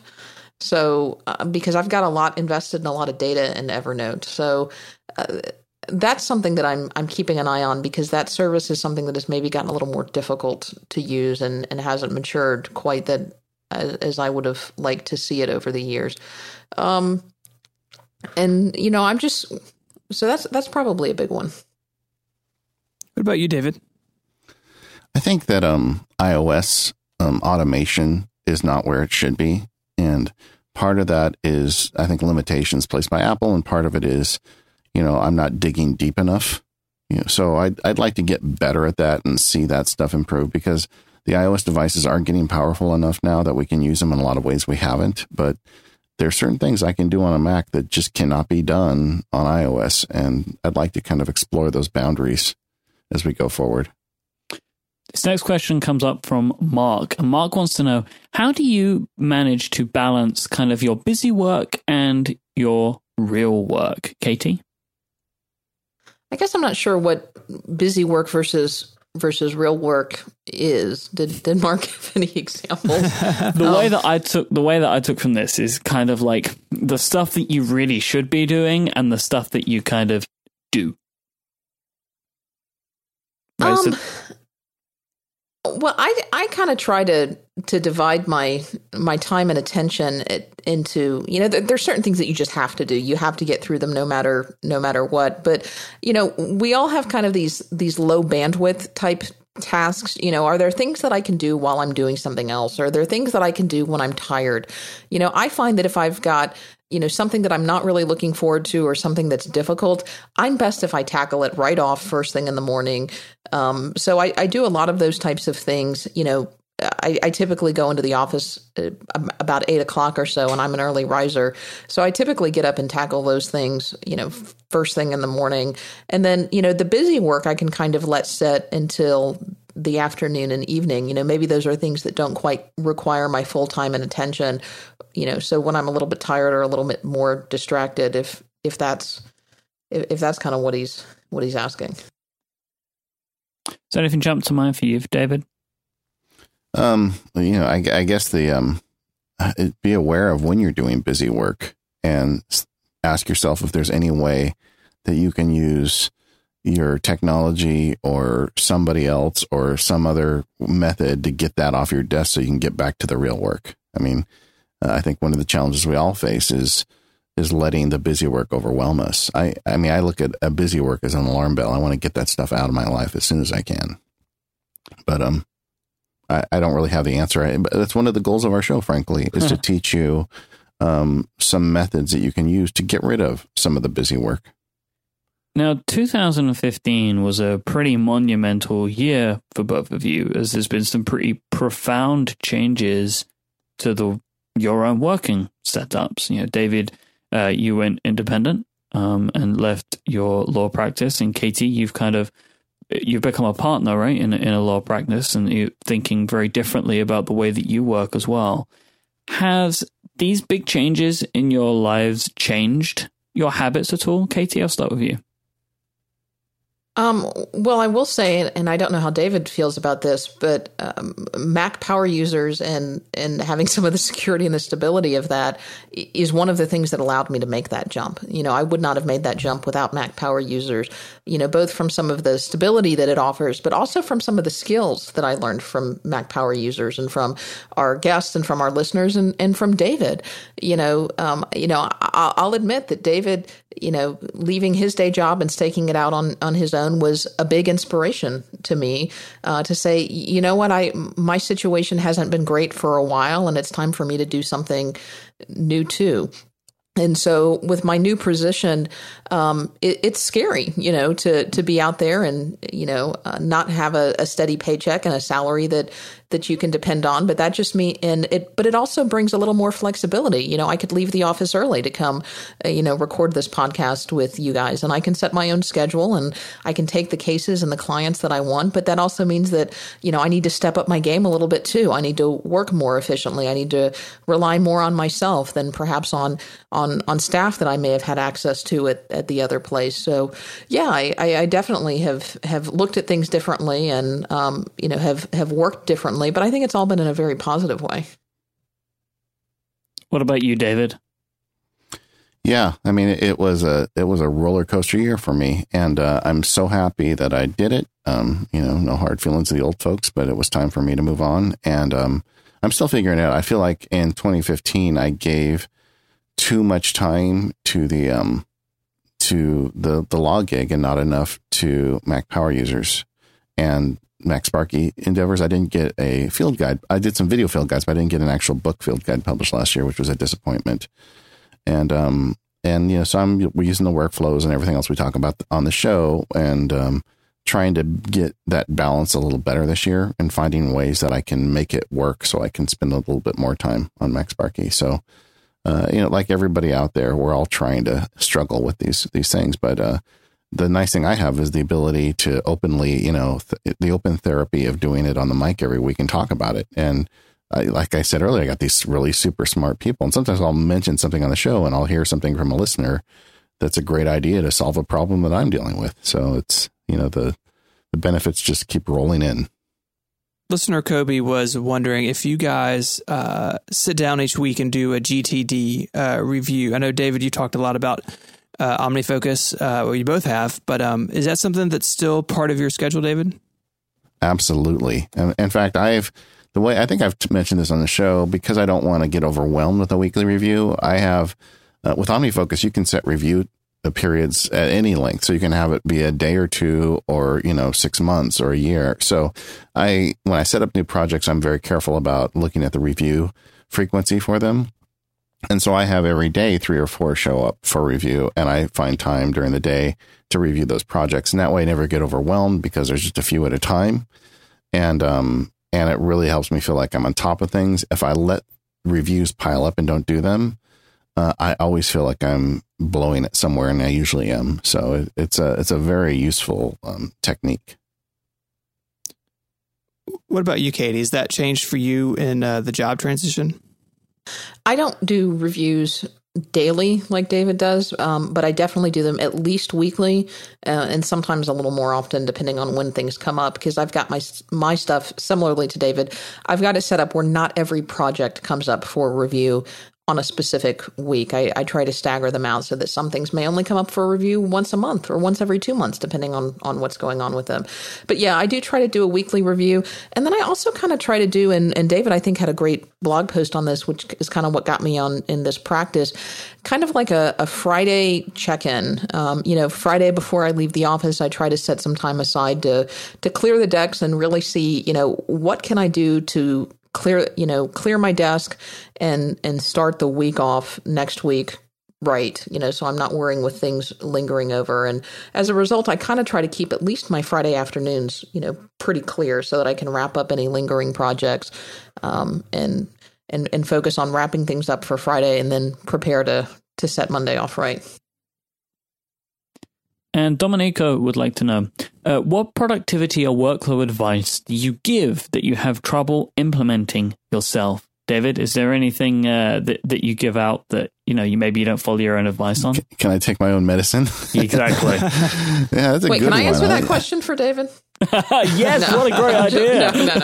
So, uh, because I've got a lot invested in a lot of data in Evernote, so uh, that's something that I'm I'm keeping an eye on because that service is something that has maybe gotten a little more difficult to use and and hasn't matured quite that as, as I would have liked to see it over the years. Um, and you know, I'm just so that's that's probably a big one. What about you, David? I think that um, iOS um, automation is not where it should be. And part of that is, I think, limitations placed by Apple, and part of it is, you know, I'm not digging deep enough. You know, so I'd, I'd like to get better at that and see that stuff improve because the iOS devices are getting powerful enough now that we can use them in a lot of ways we haven't. But there are certain things I can do on a Mac that just cannot be done on iOS. And I'd like to kind of explore those boundaries as we go forward. This next question comes up from Mark. And Mark wants to know how do you manage to balance kind of your busy work and your real work? Katie? I guess I'm not sure what busy work versus versus real work is. Did did Mark [laughs] have any examples? [laughs] the way that I took the way that I took from this is kind of like the stuff that you really should be doing and the stuff that you kind of do. Right, Um, so- well, I I kind of try to to divide my my time and attention it, into you know there, there's certain things that you just have to do. You have to get through them no matter no matter what. But you know we all have kind of these these low bandwidth type tasks you know are there things that i can do while i'm doing something else are there things that i can do when i'm tired you know i find that if i've got you know something that i'm not really looking forward to or something that's difficult i'm best if i tackle it right off first thing in the morning um, so I, I do a lot of those types of things you know I, I typically go into the office uh, about eight o'clock or so, and I'm an early riser. So I typically get up and tackle those things, you know, first thing in the morning. And then, you know, the busy work I can kind of let set until the afternoon and evening. You know, maybe those are things that don't quite require my full time and attention. You know, so when I'm a little bit tired or a little bit more distracted, if if that's if, if that's kind of what he's what he's asking. Does anything jump to mind for you, David? Um, you know, I, I guess the um, be aware of when you're doing busy work and ask yourself if there's any way that you can use your technology or somebody else or some other method to get that off your desk so you can get back to the real work. I mean, uh, I think one of the challenges we all face is is letting the busy work overwhelm us. I I mean, I look at a busy work as an alarm bell. I want to get that stuff out of my life as soon as I can. But um I, I don't really have the answer. I, but that's one of the goals of our show, frankly, is to teach you um, some methods that you can use to get rid of some of the busy work. Now, 2015 was a pretty monumental year for both of you, as there's been some pretty profound changes to the your own working setups. You know, David, uh, you went independent um, and left your law practice, and Katie, you've kind of you've become a partner, right, in in a law practice, and you're thinking very differently about the way that you work as well. Has these big changes in your lives changed your habits at all, Katie? I'll start with you. Um, well, I will say, and I don't know how David feels about this, but um, Mac power users and and having [laughs] some of the security and the stability of that is one of the things that allowed me to make that jump. You know, I would not have made that jump without Mac power users. You know, both from some of the stability that it offers, but also from some of the skills that I learned from Mac power users and from our guests and from our listeners and, and from David. You know, um, you know, I, I'll admit that David, you know, leaving his day job and staking it out on on his own was a big inspiration to me uh, to say, you know what, I my situation hasn't been great for a while, and it's time for me to do something new too. And so, with my new position, um, it, it's scary, you know, to to be out there and you know uh, not have a, a steady paycheck and a salary that that you can depend on. But that just me and it. But it also brings a little more flexibility. You know, I could leave the office early to come, uh, you know, record this podcast with you guys, and I can set my own schedule and I can take the cases and the clients that I want. But that also means that you know I need to step up my game a little bit too. I need to work more efficiently. I need to rely more on myself than perhaps on on on staff that I may have had access to at, at the other place. So yeah, I, I, definitely have have looked at things differently and um, you know have have worked differently. But I think it's all been in a very positive way. What about you, David? Yeah, I mean, it was a it was a roller coaster year for me, and uh, I'm so happy that I did it. Um, you know, no hard feelings to the old folks, but it was time for me to move on, and um, I'm still figuring it out. I feel like in 2015 I gave too much time to the um to the the law gig and not enough to Mac Power users and MacSparky endeavors. I didn't get a field guide. I did some video field guides, but I didn't get an actual book field guide published last year, which was a disappointment. And um and you know, so I'm we're using the workflows and everything else we talk about on the show, and um, trying to get that balance a little better this year, and finding ways that I can make it work so I can spend a little bit more time on MacSparky. So uh, you know, like everybody out there, we're all trying to struggle with these these things. But uh, the nice thing I have is the ability to openly, you know, th- the open therapy of doing it on the mic every week and talk about it. And I, like I said earlier, I got these really super smart people, and sometimes I'll mention something on the show, and I'll hear something from a listener that's a great idea to solve a problem that I'm dealing with. So it's you know the the benefits just keep rolling in. Listener Kobe was wondering if you guys uh, sit down each week and do a GTD uh, review. I know David, you talked a lot about uh, OmniFocus, uh, well, you both have, but um, is that something that's still part of your schedule, David? Absolutely. And in fact, I've the way I think I've mentioned this on the show because I don't want to get overwhelmed with a weekly review. I have uh, with OmniFocus, you can set review periods at any length. So you can have it be a day or two or, you know, six months or a year. So I, when I set up new projects, I'm very careful about looking at the review frequency for them. And so I have every day three or four show up for review and I find time during the day to review those projects. And that way I never get overwhelmed because there's just a few at a time. And, um, and it really helps me feel like I'm on top of things. If I let reviews pile up and don't do them, uh, I always feel like I'm blowing it somewhere, and I usually am. So it, it's a it's a very useful um, technique. What about you, Katie? Has that changed for you in uh, the job transition? I don't do reviews daily like David does, um, but I definitely do them at least weekly, uh, and sometimes a little more often depending on when things come up. Because I've got my my stuff similarly to David. I've got it set up where not every project comes up for review on a specific week. I, I, try to stagger them out so that some things may only come up for review once a month or once every two months, depending on, on what's going on with them. But yeah, I do try to do a weekly review. And then I also kind of try to do, and, and David, I think, had a great blog post on this, which is kind of what got me on in this practice, kind of like a, a Friday check in. Um, you know, Friday before I leave the office, I try to set some time aside to, to clear the decks and really see, you know, what can I do to clear you know clear my desk and and start the week off next week right you know so i'm not worrying with things lingering over. And as a result i kind of try to keep at least my friday afternoons you know pretty clear so that i can wrap up any lingering projects um, and and and focus on wrapping things up for friday and then prepare to to set monday off right and Domenico would like to know uh, what productivity or workflow advice do you give that you have trouble implementing yourself? David, is there anything uh, that that you give out that you know you maybe you don't follow your own advice on? Can I take my own medicine? [laughs] exactly. [laughs] yeah, that's a Wait, good can I one. answer that question for David? [laughs] yes, No. what a great idea. no, no,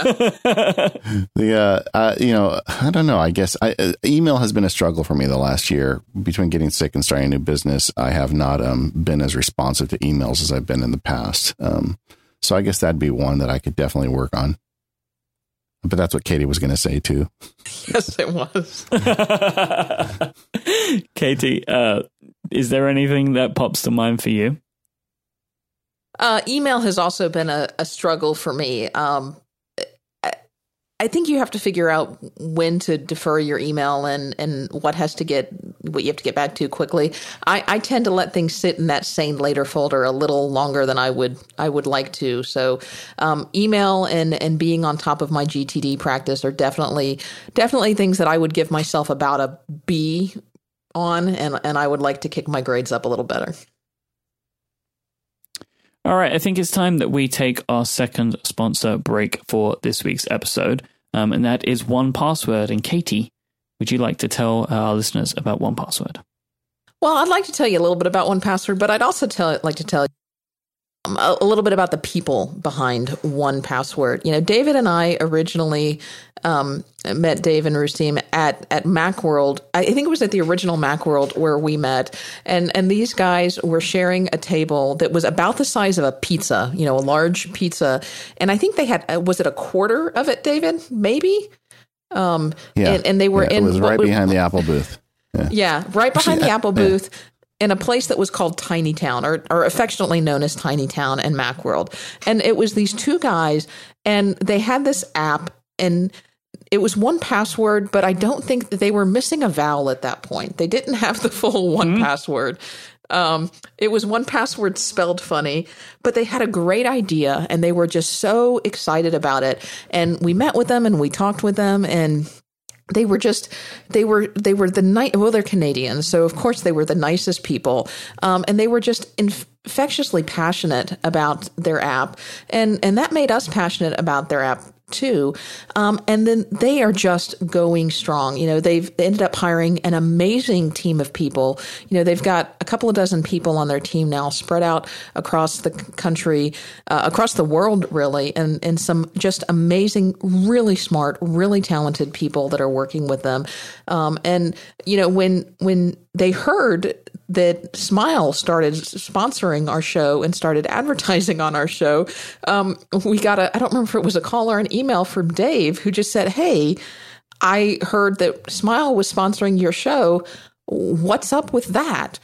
no. The uh, uh, you know, I don't know. I guess I, uh, email has been a struggle for me the last year. Between getting sick and starting a new business, I have not um, been as responsive to emails as I've been in the past. Um, so I guess that'd be one that I could definitely work on. But that's what Katie was going to say too. [laughs] yes, it was. [laughs] Katie, uh, is there anything that pops to mind for you? Uh, email has also been a, a struggle for me. Um, I, I think you have to figure out when to defer your email and, and what has to get what you have to get back to quickly. I, I tend to let things sit in that same later folder a little longer than I would I would like to. So um, email and and being on top of my GTD practice are definitely definitely things that I would give myself about a B on, and and I would like to kick my grades up a little better. All right, I think it's time that we take our second sponsor break for this week's episode, um, and that is 1Password. And Katie, would you like to tell our listeners about 1Password? Well, I'd like to tell you a little bit about 1Password, but I'd also tell like to tell a, a little bit about the people behind 1Password. You know, David and I originally um, met Dave and Roustem at at MacWorld. I think it was at the original MacWorld where we met, and and these guys were sharing a table that was about the size of a pizza. You know, a large pizza, and I think they had uh, was it a quarter of it, David? Maybe. Um, Yeah, and, and they were Yeah, in It was right would- behind the Apple booth. [laughs] yeah, right behind the Apple yeah. booth in a place that was called Tiny Town, or, or affectionately known as Tiny Town and Macworld. And it was these two guys, and they had this app, and it was one password, but I don't think that they were missing a vowel at that point. They didn't have the full one password. Um, it was one password spelled funny, but they had a great idea and they were just so excited about it. And we met with them and we talked with them and they were just they were they were the night well they're canadians so of course they were the nicest people. Um, and they were just infectiously passionate about their app. And and that made us passionate about their app too. Um, and then they are just going strong. You know, they've ended up hiring an amazing team of people. You know, they've got a couple of dozen people on their team now spread out across the country, uh, across the world, really, and, and some just amazing, really smart, really talented people that are working with them. Um, and, you know, when, when they heard that Smile started sponsoring our show and started advertising on our show, um, we got a, I don't remember if it was a call or an email from Dave who just said, Hey, I heard that Smile was sponsoring your show. What's up with that?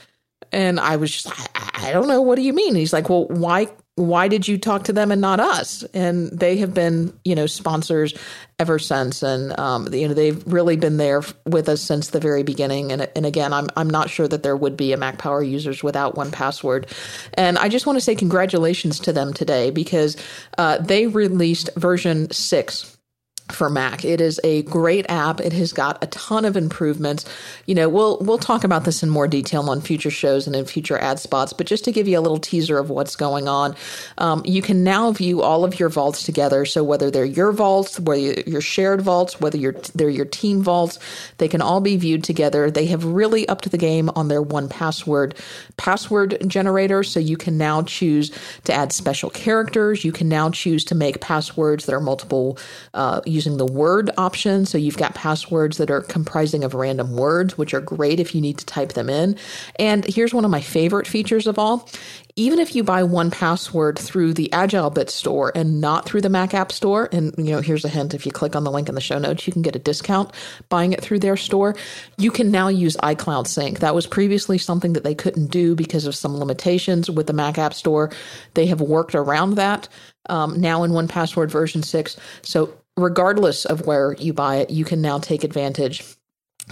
And I was just, I, I don't know. What do you mean? And he's like, well, why why did you talk to them and not us? And they have been, you know, sponsors ever since, and um, you know, they've really been there with us since the very beginning. And and again, I'm I'm not sure that there would be a Mac Power users without 1Password. And I just want to say congratulations to them today because uh, they released version six for Mac. It is a great app. It has got a ton of improvements. You know, we'll we'll talk about this in more detail on future shows and in future ad spots. But just to give you a little teaser of what's going on, um, you can now view all of your vaults together. So whether they're your vaults, whether your shared vaults, whether you're, they're your team vaults, they can all be viewed together. They have really upped the game on their 1Password password generator. So you can now choose to add special characters. You can now choose to make passwords that are multiple. Uh, using the word option. So you've got passwords that are comprising of random words, which are great if you need to type them in. And here's one of my favorite features of all. Even if you buy 1Password through the AgileBit store and not through the Mac App Store, and you know, here's a hint: if you click on the link in the show notes, you can get a discount buying it through their store. You can now use iCloud Sync. That was previously something that they couldn't do because of some limitations with the Mac App Store. They have worked around that um, now in 1Password version six. So regardless of where you buy it, you can now take advantage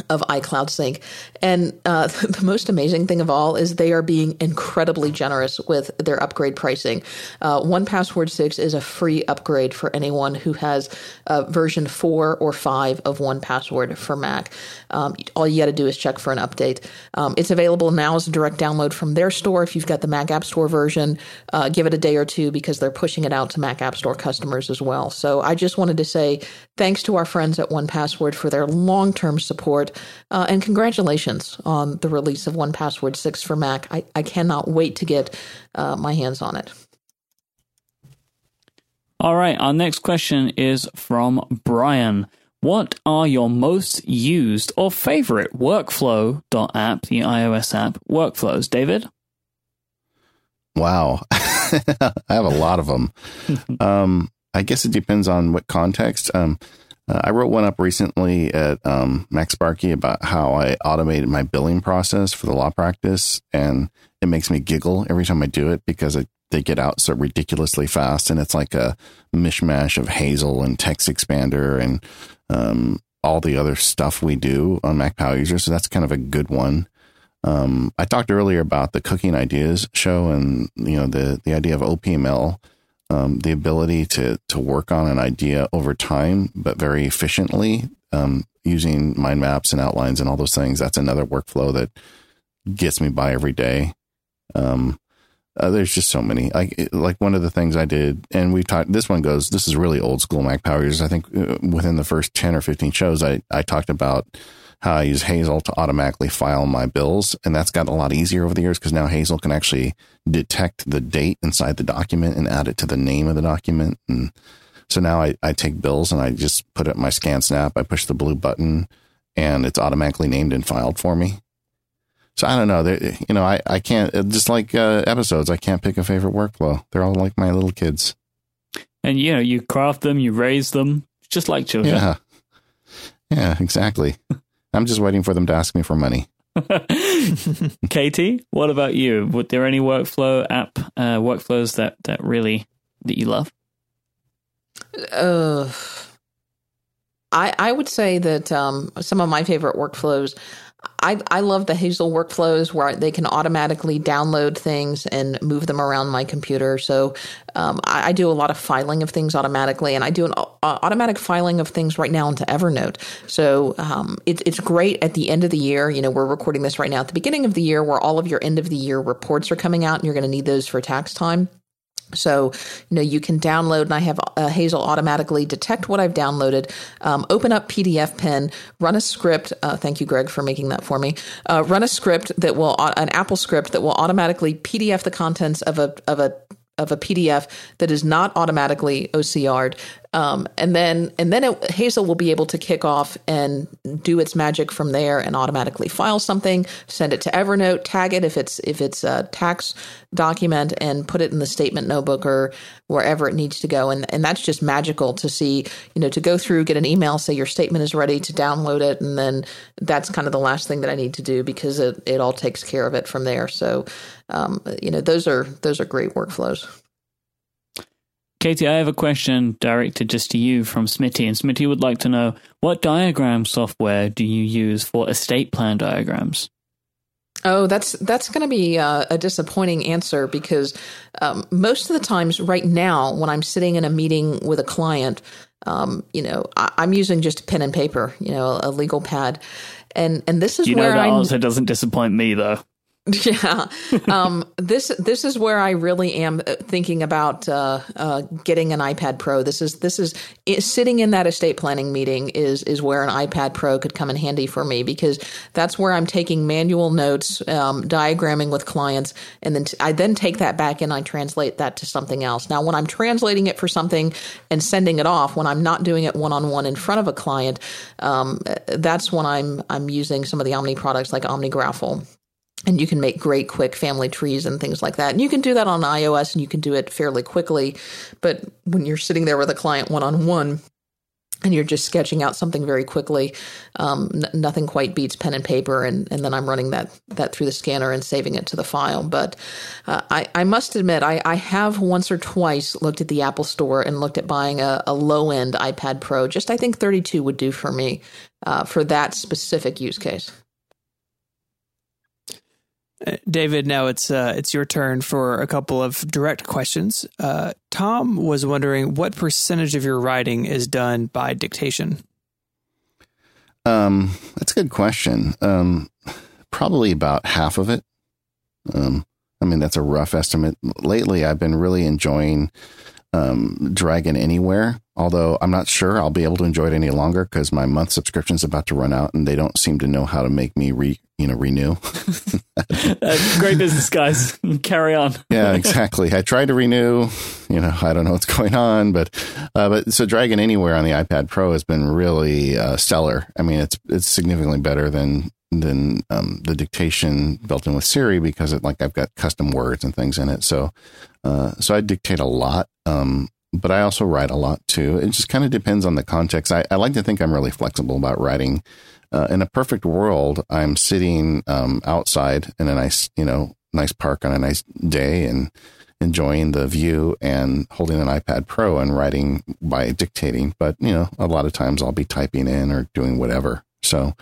of iCloud Sync. And uh, [laughs] the most amazing thing of all is they are being incredibly generous with their upgrade pricing. Uh, 1Password 6 is a free upgrade for anyone who has uh, version 4 or 5 of 1Password for Mac. Um, all you got to do is check for an update. Um, it's available now as a direct download from their store. If you've got the Mac App Store version, uh, give it a day or two because they're pushing it out to Mac App Store customers as well. So I just wanted to say thanks to our friends at 1Password for their long term support. Uh, and congratulations on the release of 1Password 6 for Mac. I, I cannot wait to get uh, my hands on it. All right, our next question is from Brian. What are your most used or favorite workflow.app, the iOS app, workflows? David? Wow. [laughs] I have a lot of them. [laughs] um, I guess it depends on what context. Um, uh, I wrote one up recently at um, MacSparky about how I automated my billing process for the law practice, and it makes me giggle every time I do it because they get out so ridiculously fast, and it's like a mishmash of Hazel and TextExpander and um, all the other stuff we do on Mac Power users. So that's kind of a good one. Um, I talked earlier about the Cooking Ideas show and you know the the idea of OPML um, the ability to to work on an idea over time, but very efficiently um, using mind maps and outlines and all those things. That's another workflow that gets me by every day. Um, uh, there's just so many. Like like one of the things I did, and we talked. This one goes. This is really old school Mac Power users. I think uh, within the first ten or fifteen shows, I I talked about how I use Hazel to automatically file my bills. And that's gotten a lot easier over the years because now Hazel can actually detect the date inside the document and add it to the name of the document. And so now I, I take bills and I just put it in my ScanSnap. I push the blue button and it's automatically named and filed for me. So I don't know. you know, I, I can't, just like uh, episodes, I can't pick a favorite workflow. They're all like my little kids. And, you know, you craft them, you raise them, just like children. Yeah. Yeah, exactly. [laughs] I'm just waiting for them to ask me for money. [laughs] Katie, what about you? Were there any workflow app uh, workflows that that really that you love? Uh, I I would say that um, some of my favorite workflows I, I love the Hazel workflows where they can automatically download things and move them around my computer. So um, I, I, do a lot of filing of things automatically, and I do an uh, automatic filing of things right now into Evernote. So um, it, it's great at the end of the year. You know, we're recording this right now at the beginning of the year where all of your end of the year reports are coming out, and you're going to need those for tax time So, you know, you can download, and I have uh, Hazel automatically detect what I've downloaded, um, open up PDFpen, run a script. Uh, thank you, Greg, for making that for me. Uh, run a script that will, an AppleScript that will automatically PDF the contents of a of a of a PDF that is not automatically OCR'd. Um, and then and then it, Hazel will be able to kick off and do its magic from there and automatically file something, send it to Evernote, tag it if it's if it's a tax document, and put it in the statement notebook or wherever it needs to go. And and that's just magical to see. You know, to go through, get an email, say your statement is ready, to download it, and then that's kind of the last thing that I need to do because it it all takes care of it from there. So, um, you know, those are those are great workflows. Katie, I have a question directed just to you from Smitty, and Smitty would like to know what diagram software do you use for estate plan diagrams? Oh, that's that's going to be uh, a disappointing answer because um, most of the times, right now, when I'm sitting in a meeting with a client, um, you know, I, am using just pen and paper, you know, a legal pad, and and this is you where I'm, answer doesn't disappoint me though. [laughs] Yeah, um, this this is where I really am uh, thinking about uh, uh, getting an iPad Pro. This is this is it, sitting in that estate planning meeting is is where an iPad Pro could come in handy for me because that's where I'm taking manual notes, um, diagramming with clients, and then t- I then take that back and I translate that to something else. Now, when I'm translating it for something and sending it off, when I'm not doing it one on one in front of a client, um, that's when I'm I'm using some of the Omni products like OmniGraffle and you can make great quick family trees and things like that. And you can do that on iOS and you can do it fairly quickly. But when you're sitting there with a client one on one, and you're just sketching out something very quickly. Um, n- nothing quite beats pen and paper, and, and then I'm running that that through the scanner and saving it to the file. But uh, I, I must admit, I, I have once or twice looked at the Apple Store and looked at buying a, a low end iPad Pro. Just I think 32 would do for me uh, for that specific use case. David, now it's uh, it's your turn for a couple of direct questions. Uh, Tom was wondering what percentage of your writing is done by dictation. Um, that's a good question. Um, probably about half of it. Um, I mean, that's a rough estimate. Lately, I've been really enjoying um, Dragon Anywhere, although I'm not sure I'll be able to enjoy it any longer because my month subscription is about to run out, and they don't seem to know how to make me re you know renew. [laughs] uh, great business, guys. [laughs] Carry on. yeah, exactly. I tried to renew. You know, I don't know what's going on, but uh, but so Dragon Anywhere on the iPad Pro has been really uh, stellar. I mean, it's it's significantly better than than um, the dictation built in with Siri because it like I've got custom words and things in it. So uh, so I dictate a lot. Um, but I also write a lot too. It just kind of depends on the context. I, I like to think I'm really flexible about writing uh, in a perfect world, I'm sitting um, outside in a nice, you know, nice park on a nice day and enjoying the view and holding an iPad Pro and writing by dictating. But, you know, a lot of times I'll be typing in or doing whatever. So,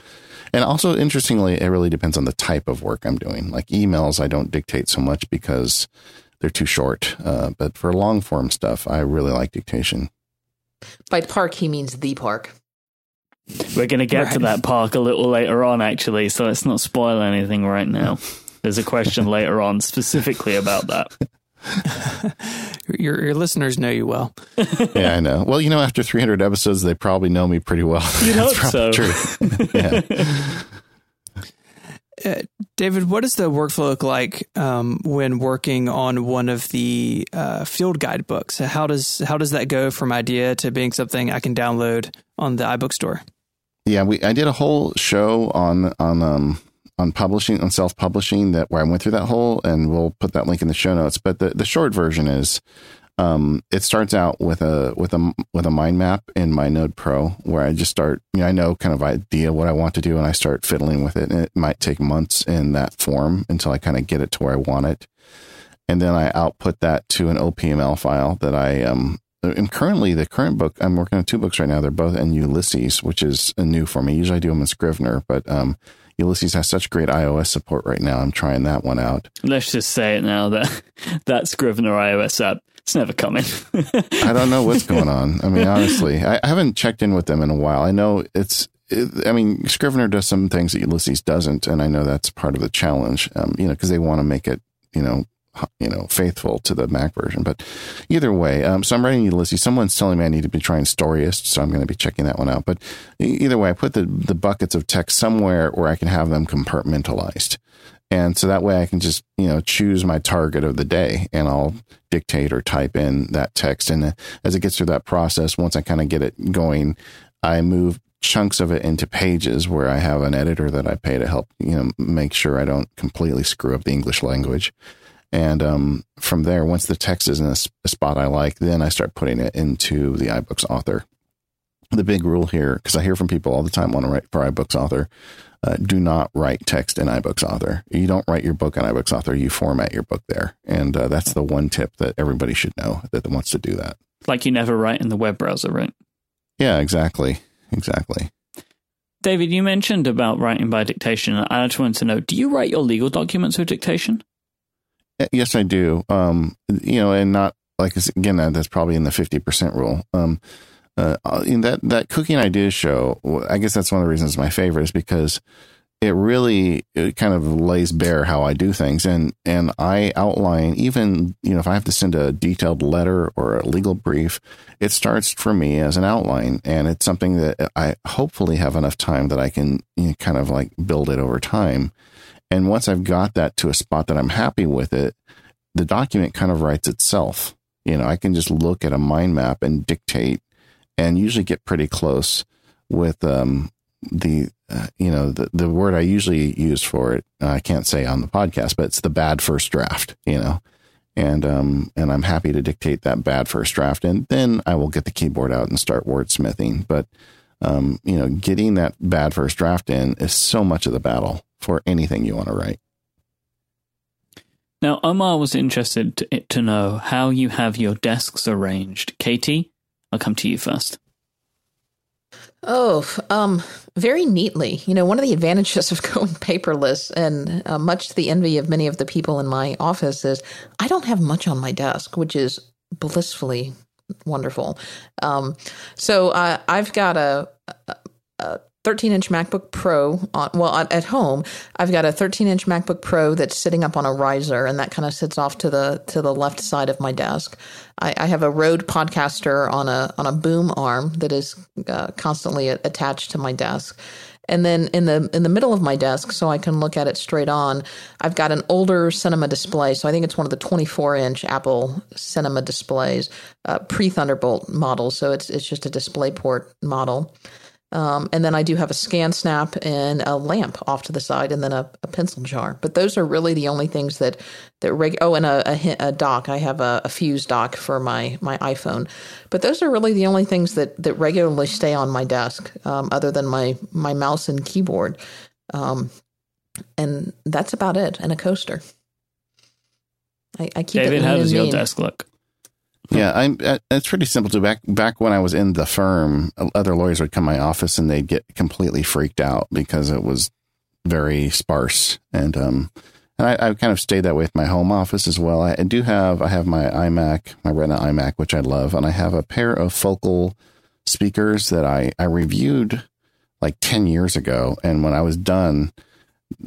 and also interestingly, it really depends on the type of work I'm doing. Like emails, I don't dictate so much because they're too short. Uh, but for long form stuff, I really like dictation. By park, he means the park. We're going to get right. to that park a little later on, actually, so let's not spoil anything right now. There's a question [laughs] later on specifically about that. [laughs] your your listeners know you well. [laughs] yeah, I know. Well, you know, after 300 episodes, they probably know me pretty well. You hope so. True. yeah. David, what does the workflow look like um, when working on one of the uh, field guide books? How does how does that go from idea to being something I can download on the iBook store? Yeah, we I did a whole show on on um on publishing on self publishing that where I went through that whole, and we'll put that link in the show notes. But the the short version is um, it starts out with a with a with a mind map in MindNode Pro where I just start. You know, I know kind of idea what I want to do, and I start fiddling with it. And it might take months in that form until I kind of get it to where I want it, and then I output that to an OPML file that I um. And currently, the current book I'm working on two books right now. They're both in Ulysses, which is new for me. Usually, I do them in Scrivener, but um, Ulysses has such great iOS support right now. I'm trying that one out. Let's just say it now that [laughs] that Scrivener iOS app it's never coming. I don't know what's going on. I mean, [laughs] honestly, I, I haven't checked in with them in a while. I know it's. I mean, Scrivener does some things that Ulysses doesn't, and I know that's part of the challenge. Um, you know, because they want to make it, you know, you know faithful to the Mac version. But either way, um, so I'm writing Ulysses. Someone's telling me I need to be trying Storyist, so I'm going to be checking that one out. But either way, I put the the buckets of text somewhere where I can have them compartmentalized. And so that way I can just, you know, choose my target of the day and I'll dictate or type in that text. And as it gets through that process, once I kind of get it going, I move chunks of it into pages where I have an editor that I pay to help, you know, make sure I don't completely screw up the English language. And um, from there, once the text is in a spot I like, then I start putting it into the iBooks author. The big rule here, because I hear from people all the time want to write for iBooks author, uh, do not write text in iBooks Author. You don't write your book in iBooks Author. You format your book there, and uh, that's the one tip that everybody should know that wants to do that. Like you never write in the web browser, right? Yeah, exactly, exactly. David, you mentioned about writing by dictation. I just wanted to know: Do you write your legal documents with dictation? Yes, I do. Um, you know, and not like again, that's probably in the fifty percent rule. Um, uh, in that that cooking ideas show, I guess that's one of the reasons my favorite is because it really it kind of lays bare how I do things, and and I outline even you know if I have to send a detailed letter or a legal brief, it starts for me as an outline, and it's something that I hopefully have enough time that I can you know, kind of like build it over time, and once I've got that to a spot that I'm happy with it, the document kind of writes itself. You know, I can just look at a mind map and dictate and usually get pretty close with um, the uh, you know the the word I usually use for it. I can't say on the podcast, but it's the bad first draft. You know, and um and I'm happy to dictate that bad first draft, and then I will get the keyboard out and start wordsmithing. But um, you know, getting that bad first draft in is so much of the battle for anything you want to write. Now, Omar was interested to, to know how you have your desks arranged. Katie, I'll come to you first. Oh, um, very neatly. You know, one of the advantages [laughs] of going paperless, and uh, much to the envy of many of the people in my office, is I don't have much on my desk, which is blissfully wonderful. Um, so uh, I've got a, a, a 13 inch MacBook Pro on, well, at home, I've got a 13 inch MacBook Pro that's sitting up on a riser and that kind of sits off to the, to the left side of my desk. I, I have a Rode Podcaster on a, on a boom arm that is uh, constantly attached to my desk. And then in the in the middle of my desk, so I can look at it straight on, I've got an older cinema display. So I think it's one of the 24 inch Apple cinema displays, uh, pre Thunderbolt model. So it's it's just a DisplayPort model. Um, and then I do have a ScanSnap and a lamp off to the side, and then a, a pencil jar. But those are really the only things that that reg- oh, and a, a, a dock. I have a, a, fuse dock for my my iPhone. But those are really the only things that that regularly stay on my desk, um, other than my my mouse and keyboard. Um, and that's about it. And a coaster. I, I keep David, it. how does your mean. desk look? Yeah, I'm. Uh, it's pretty simple too. Back back when I was in the firm, other lawyers would come to my office and they'd get completely freaked out because it was very sparse. And um, and I, I kind of stayed that way with my home office as well. I, do have I have my iMac, my Retina iMac, which I love, and I have a pair of focal speakers that I I reviewed like ten years ago. And when I was done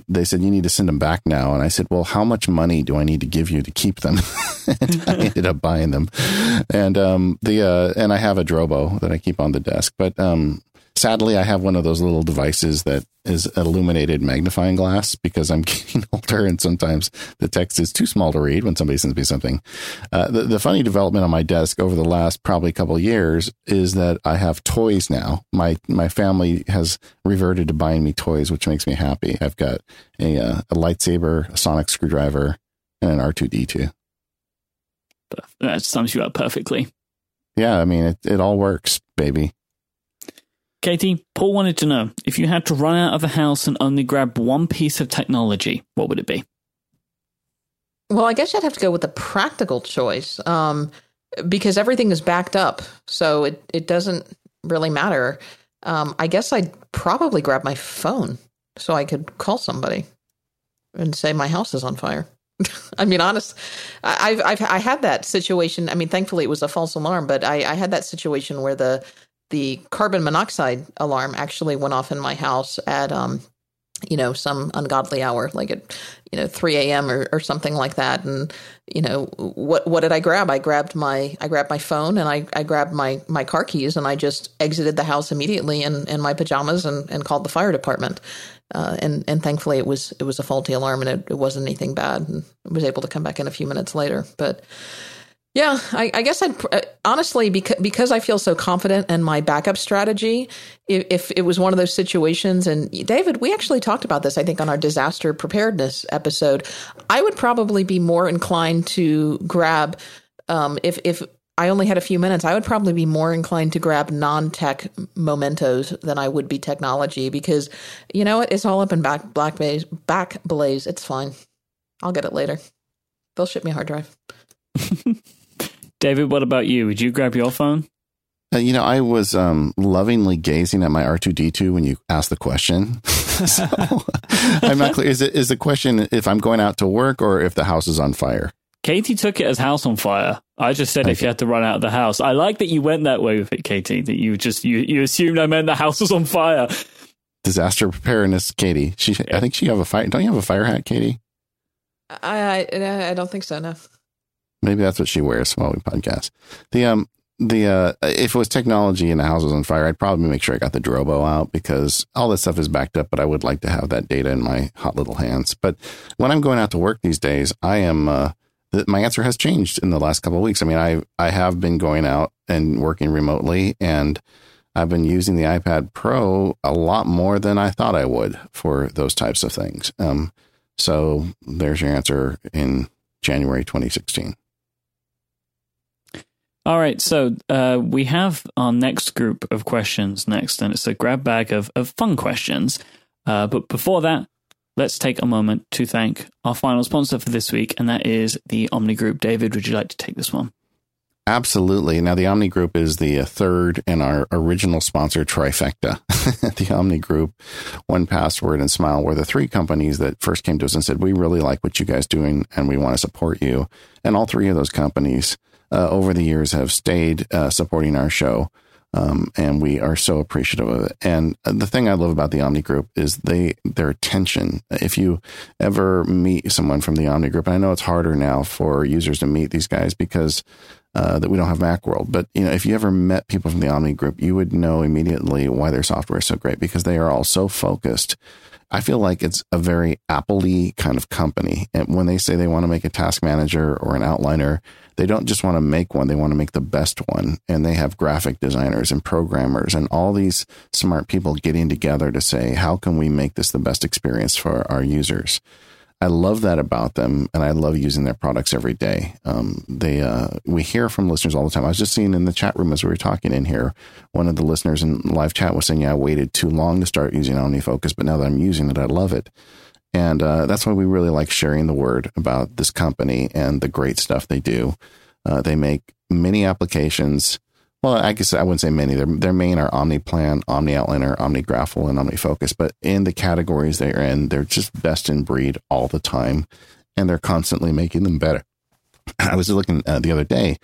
they said you need to send them back now and i said well how much money do i need to give you to keep them [laughs] and [laughs] i ended up buying them. And um the uh and i have a drobo that i keep on the desk but um sadly i have one of those little devices that is illuminated magnifying glass because i'm [laughs] getting older and sometimes the text is too small to read when somebody sends me something. Uh, the, the funny development on my desk over the last probably couple years is that i have toys now. My my family has reverted to buying me toys which makes me happy. I've got a, uh, a lightsaber a sonic screwdriver and an r2d2 that sums you up perfectly yeah i mean it, it all works baby Katie, Paul wanted to know if you had to run out of the house and only grab one piece of technology, what would it be? Well, I guess I'd have to go with the practical choice um, because everything is backed up. So it, it doesn't really matter. Um, I guess I'd probably grab my phone so I could call somebody and say my house is on fire. [laughs] I mean, honest, I've, I've I had that situation. I mean, thankfully it was a false alarm, but I, I had that situation where the the carbon monoxide alarm actually went off in my house at um you know, some ungodly hour, like at, you know, 3 a.m. Or, or something like that. And, you know, what, what did I grab? I grabbed my, I grabbed my phone and I, I grabbed my, my car keys and I just exited the house immediately in, in my pajamas and, and called the fire department. Uh, and, and thankfully it was, it was a faulty alarm and it, it wasn't anything bad and I was able to come back in a few minutes later. But, yeah, I, I guess I'd uh, honestly because because I feel so confident in my backup strategy. If, if, it was one of those situations, and David, we actually talked about this, I think, on our disaster preparedness episode. I would probably be more inclined to grab um, if if I only had a few minutes. I would probably be more inclined to grab non-tech mementos than I would be technology because you know what? It's all up in back black blaze, Backblaze. It's fine. I'll get it later. They'll ship me a hard drive. [laughs] David, what about you? Would you grab your phone? Uh, you know, I was um, lovingly gazing at my R two D two when you asked the question. [laughs] so [laughs] I'm not clear. Is it is the question if I'm going out to work or if the house is on fire? Katie took it as house on fire. I just said okay. if you had to run out of the house. I like that you went that way with it, Katie. That you just you you assumed I meant the house was on fire. Disaster preparedness, Katie. She, yeah. I think she have a fire. Don't you have a fire hat, Katie? I I, I don't think so. No. Maybe that's what she wears while we podcast. The um the uh if it was technology and the house was on fire, I'd probably make sure I got the Drobo out because all this stuff is backed up, but I would like to have that data in my hot little hands. But when I'm going out to work these days, I am uh my answer has changed in the last couple of weeks. I mean, I I have been going out and working remotely and I've been using the iPad Pro a lot more than I thought I would for those types of things. Um, so there's your answer in January 2016. All right, so uh, we have our next group of questions next, and it's a grab bag of, of fun questions. Uh, but before that, let's take a moment to thank our final sponsor for this week, and that is the Omni Group. David, would you like to take this one? Absolutely. Now, the Omni Group is the uh, third in our original sponsor trifecta. [laughs] the Omni Group, 1Password, and Smile were the three companies that first came to us and said, We really like what you guys doing and we want to support you. And all three of those companies uh, over the years have stayed uh, supporting our show. Um, and we are so appreciative of it. And the thing I love about the Omni Group is they their attention. If you ever meet someone from the Omni Group, and I know it's harder now for users to meet these guys because uh, that we don't have Macworld, but you know, if you ever met people from the Omni Group, you would know immediately why their software is so great because they are all so focused I feel like it's a very Apple kind of company. And when they say they want to make a task manager or an outliner, they don't just want to make one, they want to make the best one. And they have graphic designers and programmers and all these smart people getting together to say, how can we make this the best experience for our users? I love that about them, and I love using their products every day. Um, they uh, we hear from listeners all the time. I was just seeing in the chat room as we were talking in here, one of the listeners in live chat was saying, "Yeah, I waited too long to start using OmniFocus, but now that I'm using it, I love it." And uh, that's why we really like sharing the word about this company and the great stuff they do. Uh, they make many applications well, I guess I wouldn't say many. Their their main are OmniPlan, OmniOutliner, OmniGraffle, and OmniFocus. But in the categories they're in, they're just best in breed all the time, and they're constantly making them better. [clears throat] I was looking uh, the other day.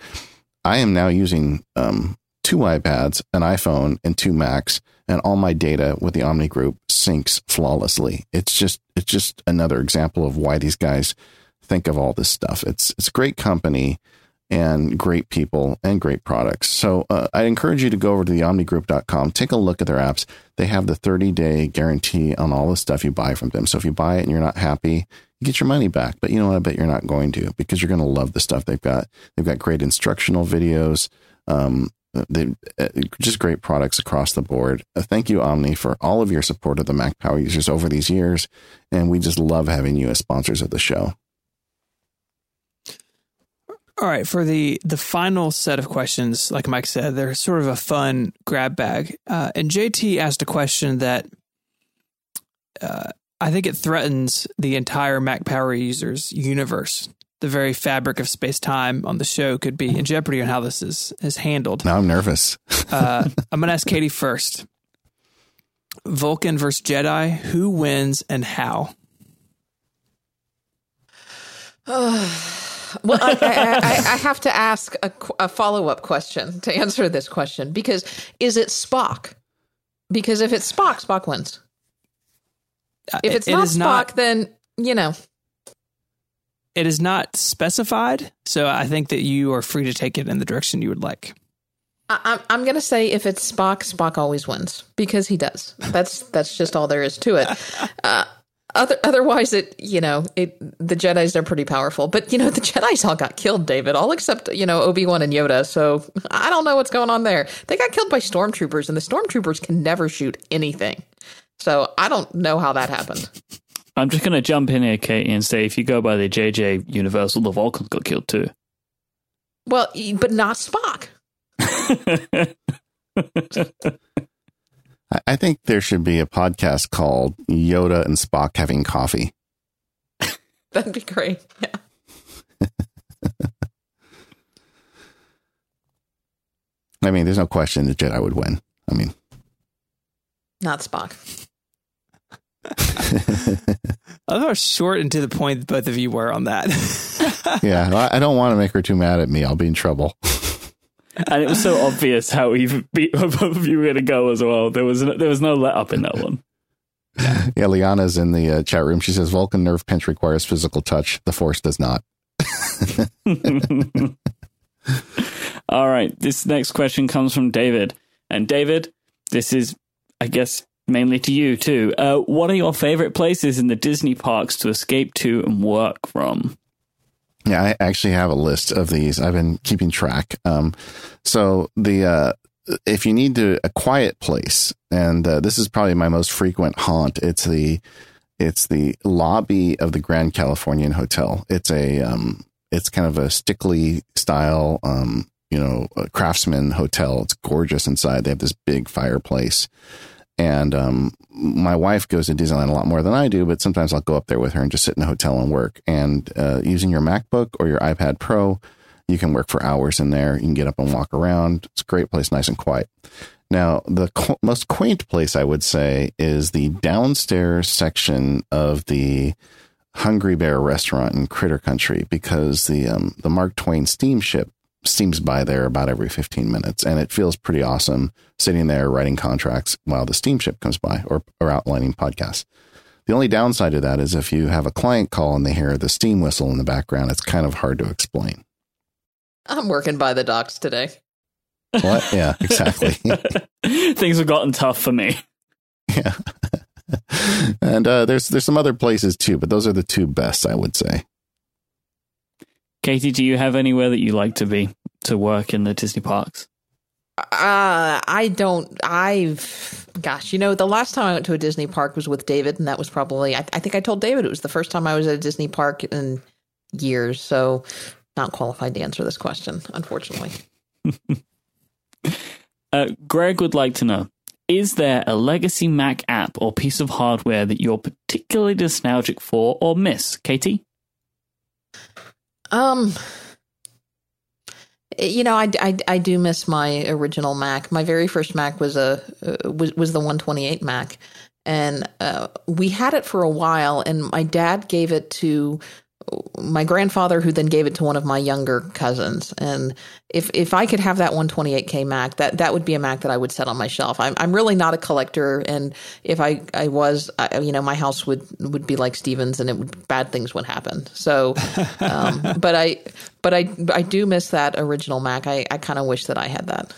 I am now using um, two iPads, an iPhone, and two Macs, and all my data with the Omni Group syncs flawlessly. It's just it's just another example of why these guys think of all this stuff. It's it's a great company and great people and great products. So uh, I encourage you to go over to the omnigroup.com, take a look at their apps. They have the 30 day guarantee on all the stuff you buy from them. So if you buy it and you're not happy, you get your money back. But you know what? I bet you're not going to because you're going to love the stuff they've got. They've got great instructional videos. Um, they uh, just great products across the board. Uh, thank you, Omni, for all of your support of the Mac Power users over these years. And we just love having you as sponsors of the show. All right, for the the final set of questions, like Myke said, they're sort of a fun grab bag. Uh, and JT asked a question that uh, I think it threatens the entire Mac Power users universe. The very fabric of space time on the show could be in jeopardy on how this is is handled. Now I'm nervous. [laughs] uh, I'm going to ask Katie first. Vulcan versus Jedi, who wins and how? Well, I, I, I, have to ask a, a follow up question to answer this question because is it Spock? Because if it's Spock, Spock wins. If it's it not is Spock, not- then you know. It is not specified, so I think that you are free to take it in the direction you would like. I, I'm I'm gonna say if it's Spock, Spock always wins because he does. That's that's just all there is to it. [laughs] Uh, other, otherwise, it you know it the Jedi's are pretty powerful, but you know the Jedi's all got killed, David. All except you know Obi Wan and Yoda. So I don't know what's going on there. They got killed by stormtroopers, and the stormtroopers can never shoot anything. So I don't know how that happened. I'm just going to jump in here, Katie, and say if you go by the JJ Universal, the Vulcans got killed too. Well, but not Spock. [laughs] I, I think there should be a podcast called Yoda and Spock having coffee. [laughs] That'd be great. Yeah. [laughs] I mean, there's no question the Jedi would win. I mean, Not Spock. [laughs] I love how short and to the point both of you were on that. yeah, I- I don't want to make her too mad at me. I'll be in trouble. And it was so obvious how even both of you were going to go as well. There was no, there was no let up in that one. [laughs] Yeah, Liana's in the uh, chat room. She says Vulcan nerve pinch requires physical touch. The Force does not. [laughs] [laughs] All right, this next question comes from David, and David, this is, I guess, mainly to you too. Uh, what are your favorite places in the Disney parks to escape to and work from? Yeah, I actually have a list of these. I've been keeping track. Um, so the uh, if you need to a quiet place, and uh, this is probably my most frequent haunt. It's the it's the lobby of the Grand Californian Hotel. It's a um, it's kind of a Stickley style, um, you know, craftsman hotel. It's gorgeous inside. They have this big fireplace. And um, my wife goes to Disneyland a lot more than I do, but sometimes I'll go up there with her and just sit in a hotel and work. And uh, using your MacBook or your iPad Pro, you can work for hours in there. You can get up and walk around. It's a great place, nice and quiet. Now, the most quaint place I would say is the downstairs section of the Hungry Bear restaurant in Critter Country because the um, the Mark Twain steamship steams by there about every 15 minutes and it feels pretty awesome sitting there writing contracts while the steamship comes by or, or outlining podcasts. The only downside to that is if you have a client call and they hear the steam whistle in the background, it's kind of hard to explain. I'm working by the docks today. What? Yeah, [laughs] exactly. [laughs] Things have gotten tough for me. yeah. [laughs] and uh, there's there's some other places too, but those are the two best, I would say. Katie, do you have anywhere that you like to be to work in the Disney parks? Uh, I don't. I've, gosh, you know, the last time I went to a Disney park was with David, and that was probably, I, I think I told David it was the first time I was at a Disney park in years. So, not qualified to answer this question, unfortunately. [laughs] Uh, Greg would like to know Is there a legacy Mac app or piece of hardware that you're particularly nostalgic for or miss? Katie? Um, you know, I, I, I do miss my original Mac. My very first Mac was a uh, was was the 128 Mac, and uh, we had it for a while. And my dad gave it to my grandfather, who then gave it to one of my younger cousins. And if if I could have that 128K Mac, that that would be a Mac that I would set on my shelf. I'm I'm really not a collector, and if I I was, I, you know, my house would would be like Stephen's, and it would bad things would happen. So, um, [laughs] but I but I I do miss that original Mac. I I kind of wish that I had that.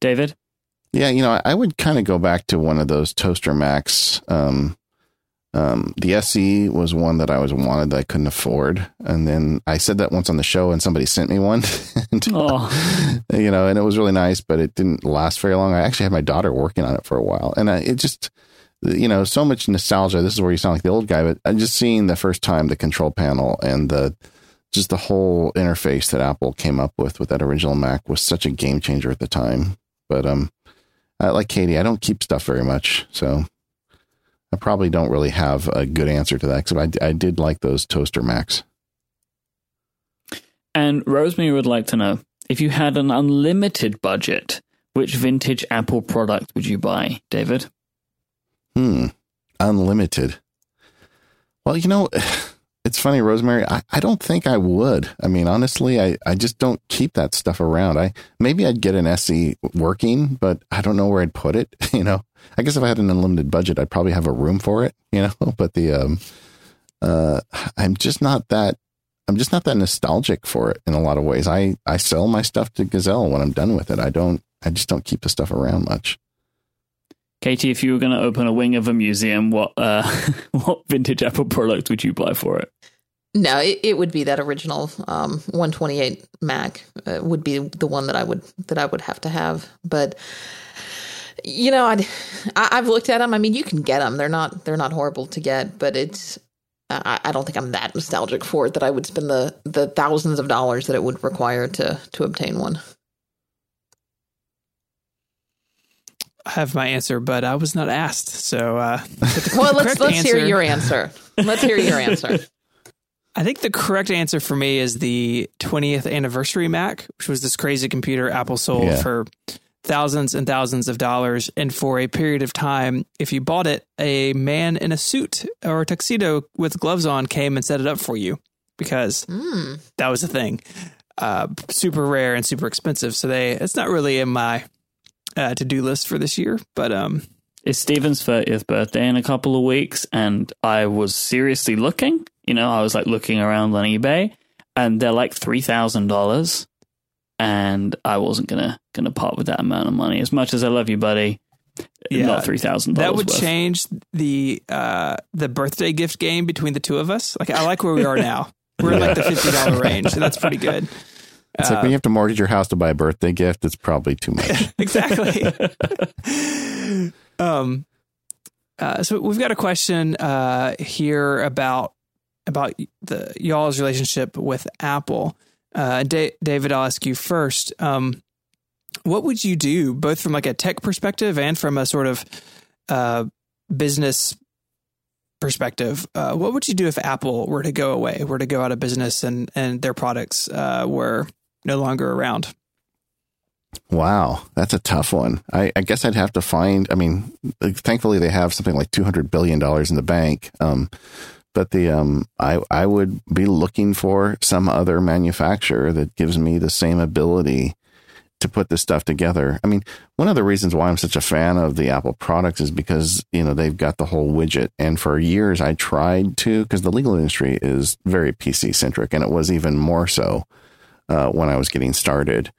David? Yeah, you know, I would kind of go back to one of those toaster Macs. Um, um, the SE was one that I was wanted that I couldn't afford, and then I said that once on the show, and somebody sent me one. [laughs] and, Oh, [laughs] you know, and it was really nice, but it didn't last very long. I actually had my daughter working on it for a while, and I, it just, you know, so much nostalgia. This is where you sound like the old guy, but I'm just seeing the first time the control panel and the just the whole interface that Apple came up with with that original Mac was such a game changer at the time. But um, I, like Katie, I don't keep stuff very much, so I probably don't really have a good answer to that. Because I, I did like those toaster Macs. and Rosemary would like to know if you had an unlimited budget, which vintage Apple product would you buy, David? Hmm. Unlimited. Well, you know, [sighs] it's funny, Rosemary. I, I don't think I would. I mean, honestly, I, I just don't keep that stuff around. I maybe I'd get an SE working, but I don't know where I'd put it. [laughs] You know, I guess if I had an unlimited budget, I'd probably have a room for it. You know, [laughs] but the um, uh, I'm just not that. I'm just not that nostalgic for it in a lot of ways. I I sell my stuff to Gazelle when I'm done with it. I don't. I just don't keep the stuff around much. Katie, if you were going to open a wing of a museum, what uh, [laughs] what vintage Apple product would you buy for it? No, it, it would be that original um, 128 Mac uh, would be the one that I would that I would have to have. But you know, I'd, [laughs] I, I've looked at them. I mean, you can get them; they're not they're not horrible to get. But it's I, I don't think I'm that nostalgic for it that I would spend the the thousands of dollars that it would require to to obtain one. I have my answer, but I was not asked. So, uh, well, let's let's answer, hear your answer. Let's hear your [laughs] answer. I think the correct answer for me is the 20th anniversary Mac, which was this crazy computer Apple sold yeah. for thousands and thousands of dollars. And for a period of time, if you bought it, a man in a suit or a tuxedo with gloves on came and set it up for you because mm. that was the thing. Uh, super rare and super expensive. So they, it's not really in my uh, to do list for this year. But um, it's Stephen's 30th birthday in a couple of weeks, and I was seriously looking. You know, I was like looking around on eBay, and they're like three thousand dollars, and I wasn't gonna gonna part with that amount of money. As much as I love you, buddy, yeah, not three thousand dollars. That would worth. change the uh, the birthday gift game between the two of us. Like, I like where we are now. We're in like the fifty dollar range, so that's pretty good. It's uh, like when you have to mortgage your house to buy a birthday gift, it's probably too much. [laughs] exactly. [laughs] um, uh, so we've got a question uh, here about about the y'all's relationship with Apple. Uh, da- David, I'll ask you first. Um, what would you do, both from like a tech perspective and from a sort of uh, business perspective? Uh, what would you do if Apple were to go away, were to go out of business, and and their products were no longer around? Wow, that's a tough one. I, I, guess I'd have to find. I mean, thankfully they have something like two hundred billion dollars in the bank. Um, but the um, I I would be looking for some other manufacturer that gives me the same ability to put this stuff together. I mean, one of the reasons why I'm such a fan of the Apple products is because you know they've got the whole widget, and for years I tried to because the legal industry is very PC centric, and it was even more so uh, when I was getting started.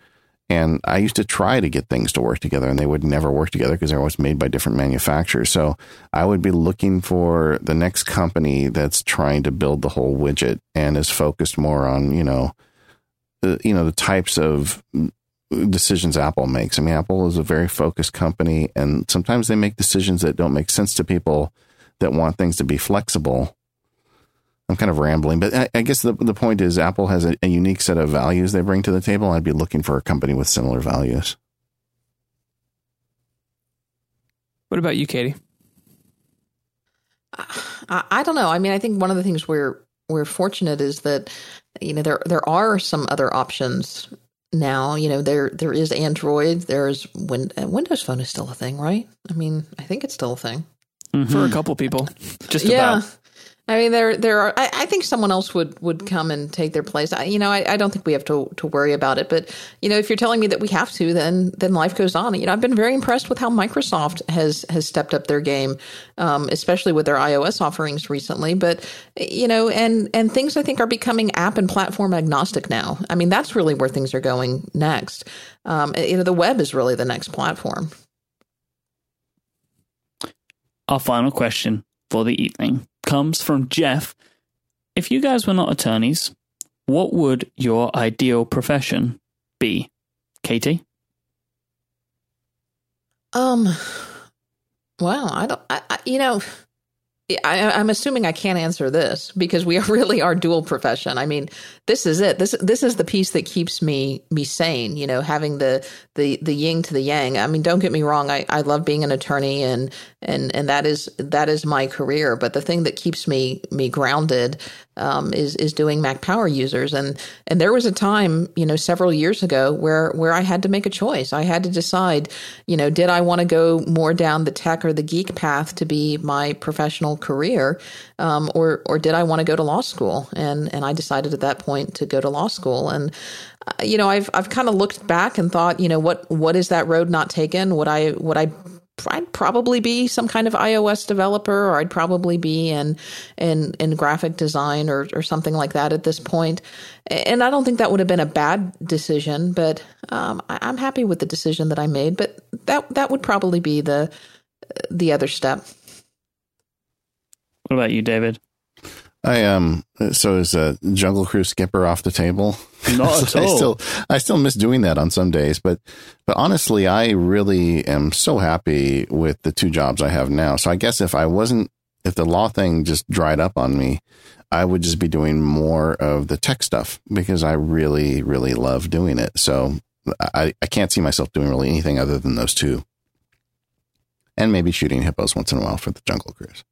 And I used to try to get things to work together, and they would never work together because they're always made by different manufacturers. So I would be looking for the next company that's trying to build the whole widget and is focused more on you know, the, you know the types of decisions Apple makes. I mean, Apple is a very focused company, and sometimes they make decisions that don't make sense to people that want things to be flexible I'm kind of rambling, but I, I guess the the point is Apple has a, a, unique set of values they bring to the table. I'd be looking for a company with similar values. What about you, Katie? I, I don't know. I mean, I think one of the things we're we're fortunate is that you know there there are some other options now. You know, there there is Android. There's Win- Windows Phone is still a thing, right? I mean, I think it's still a thing mm-hmm. for a couple people. Just yeah. about. I mean, there there are. I, I, think someone else would would come and take their place. I, you know, I, I, don't think we have to to worry about it. But you know, if you're telling me that we have to, then then life goes on. You know, I've been very impressed with how Microsoft has has stepped up their game, um, especially with their iOS offerings recently. But you know, and and things I think are becoming app and platform agnostic now. I mean, that's really where things are going next. Um, you know, the web is really the next platform. Our final question for the evening comes from Jeff. If you guys were not attorneys, what would your ideal profession be? Katie? Um, well, I don't, I, I you know, I, am assuming I can't answer this because we [laughs] really are dual profession. I mean, this is it. This this is the piece that keeps me me sane. You know, having the the the yin to the yang. I mean, don't get me wrong. I, I love being an attorney and and and that is that is my career. But the thing that keeps me me grounded um, is is doing Mac Power users, and and there was a time, you know, several years ago where where I had to make a choice. I had to decide, you know, did I want to go more down the tech or the geek path to be my professional career, um, or or did I want to go to law school? And and I decided at that point to go to law school, and uh, you know, I've I've kind of looked back and thought, you know, what what is that road not taken? Would I would I I'd probably be some kind of iOS developer, or I'd probably be in in in graphic design or or something like that at this point. And I don't think that would have been a bad decision, but um, I, I'm happy with the decision that I made. But that that would probably be the the other step. What about you, David? I um so is a Jungle Cruise skipper off the table? Not [laughs] at all. I still I still miss doing that on some days, but but honestly, I really am so happy with the two jobs I have now. So I guess if I wasn't if the law thing just dried up on me, I would just be doing more of the tech stuff because I really really love doing it. So I I can't see myself doing really anything other than those two. And maybe shooting hippos once in a while for the Jungle Cruise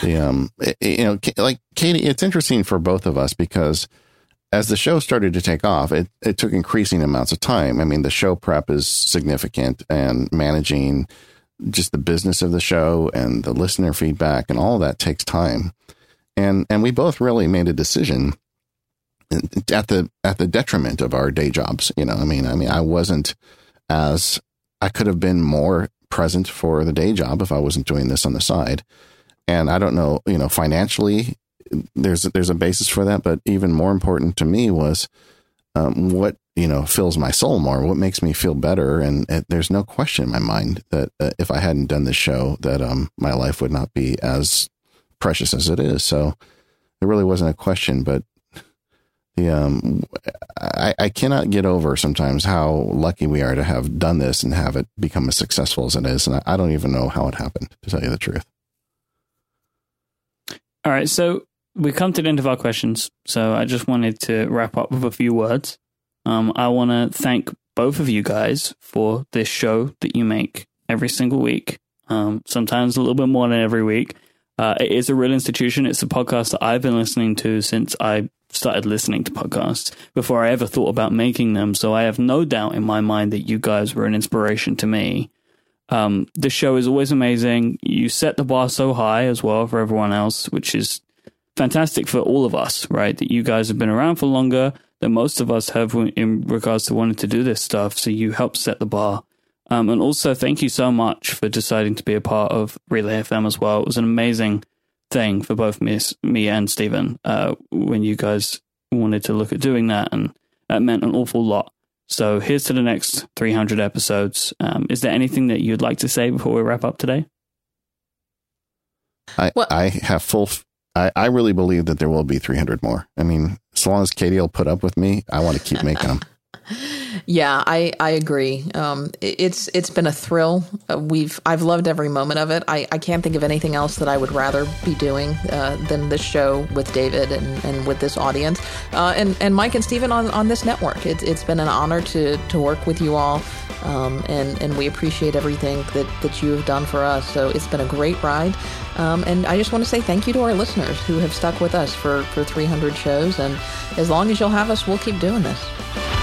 the um you know like katie it's interesting for both of us because as the show started to take off it, it took increasing amounts of time. I mean the show prep is significant and managing just the business of the show and the listener feedback and all that takes time. And and we both really made a decision at the at the detriment of our day jobs you know? I mean i mean i wasn't as i could have been more present for the day job if i wasn't doing this on the side and I don't know, you know, financially, there's there's a basis for that, but even more important to me was um, what you know fills my soul more, what makes me feel better, and, and there's no question in my mind that uh, if I hadn't done this show, that um, my life would not be as precious as it is. So it really wasn't a question, but the um, I, I cannot get over sometimes how lucky we are to have done this and have it become as successful as it is, and I, I don't even know how it happened, to tell you the truth. All right, so we come to the end of our questions. So I just wanted to wrap up with a few words. Um, I want to thank both of you guys for this show that you make every single week. Um, sometimes a little bit more than every week. Uh, it is a real institution. It's a podcast that I've been listening to since I started listening to podcasts before I ever thought about making them. So I have no doubt in my mind that you guys were an inspiration to me. Um, the show is always amazing. You set the bar so high as well for everyone else, which is fantastic for all of us, right? That you guys have been around for longer than most of us have in regards to wanting to do this stuff. So you help set the bar. Um, and also, thank you so much for deciding to be a part of Relay FM as well. It was an amazing thing for both me, me and Stephen uh, when you guys wanted to look at doing that, and that meant an awful lot. So here's to the next 300 episodes. Um, is there anything that you'd like to say before we wrap up today? I, Well- I have full. I, I really believe that there will be 300 more. I mean, as long as Katie will put up with me, I want to keep making them. [laughs] Yeah, I, I agree. Um, it- it's it's been a thrill. Uh, we've I've loved every moment of it. I, I can't think of anything else that I would rather be doing uh, than this show with David and, and with this audience, uh, and and Myke and Stephen on, on this network. It's it's been an honor to to work with you all, um, and and we appreciate everything that that you have done for us. So it's been a great ride, um, and I just want to say thank you to our listeners who have stuck with us for for 300 shows, and as long as you'll have us, we'll keep doing this.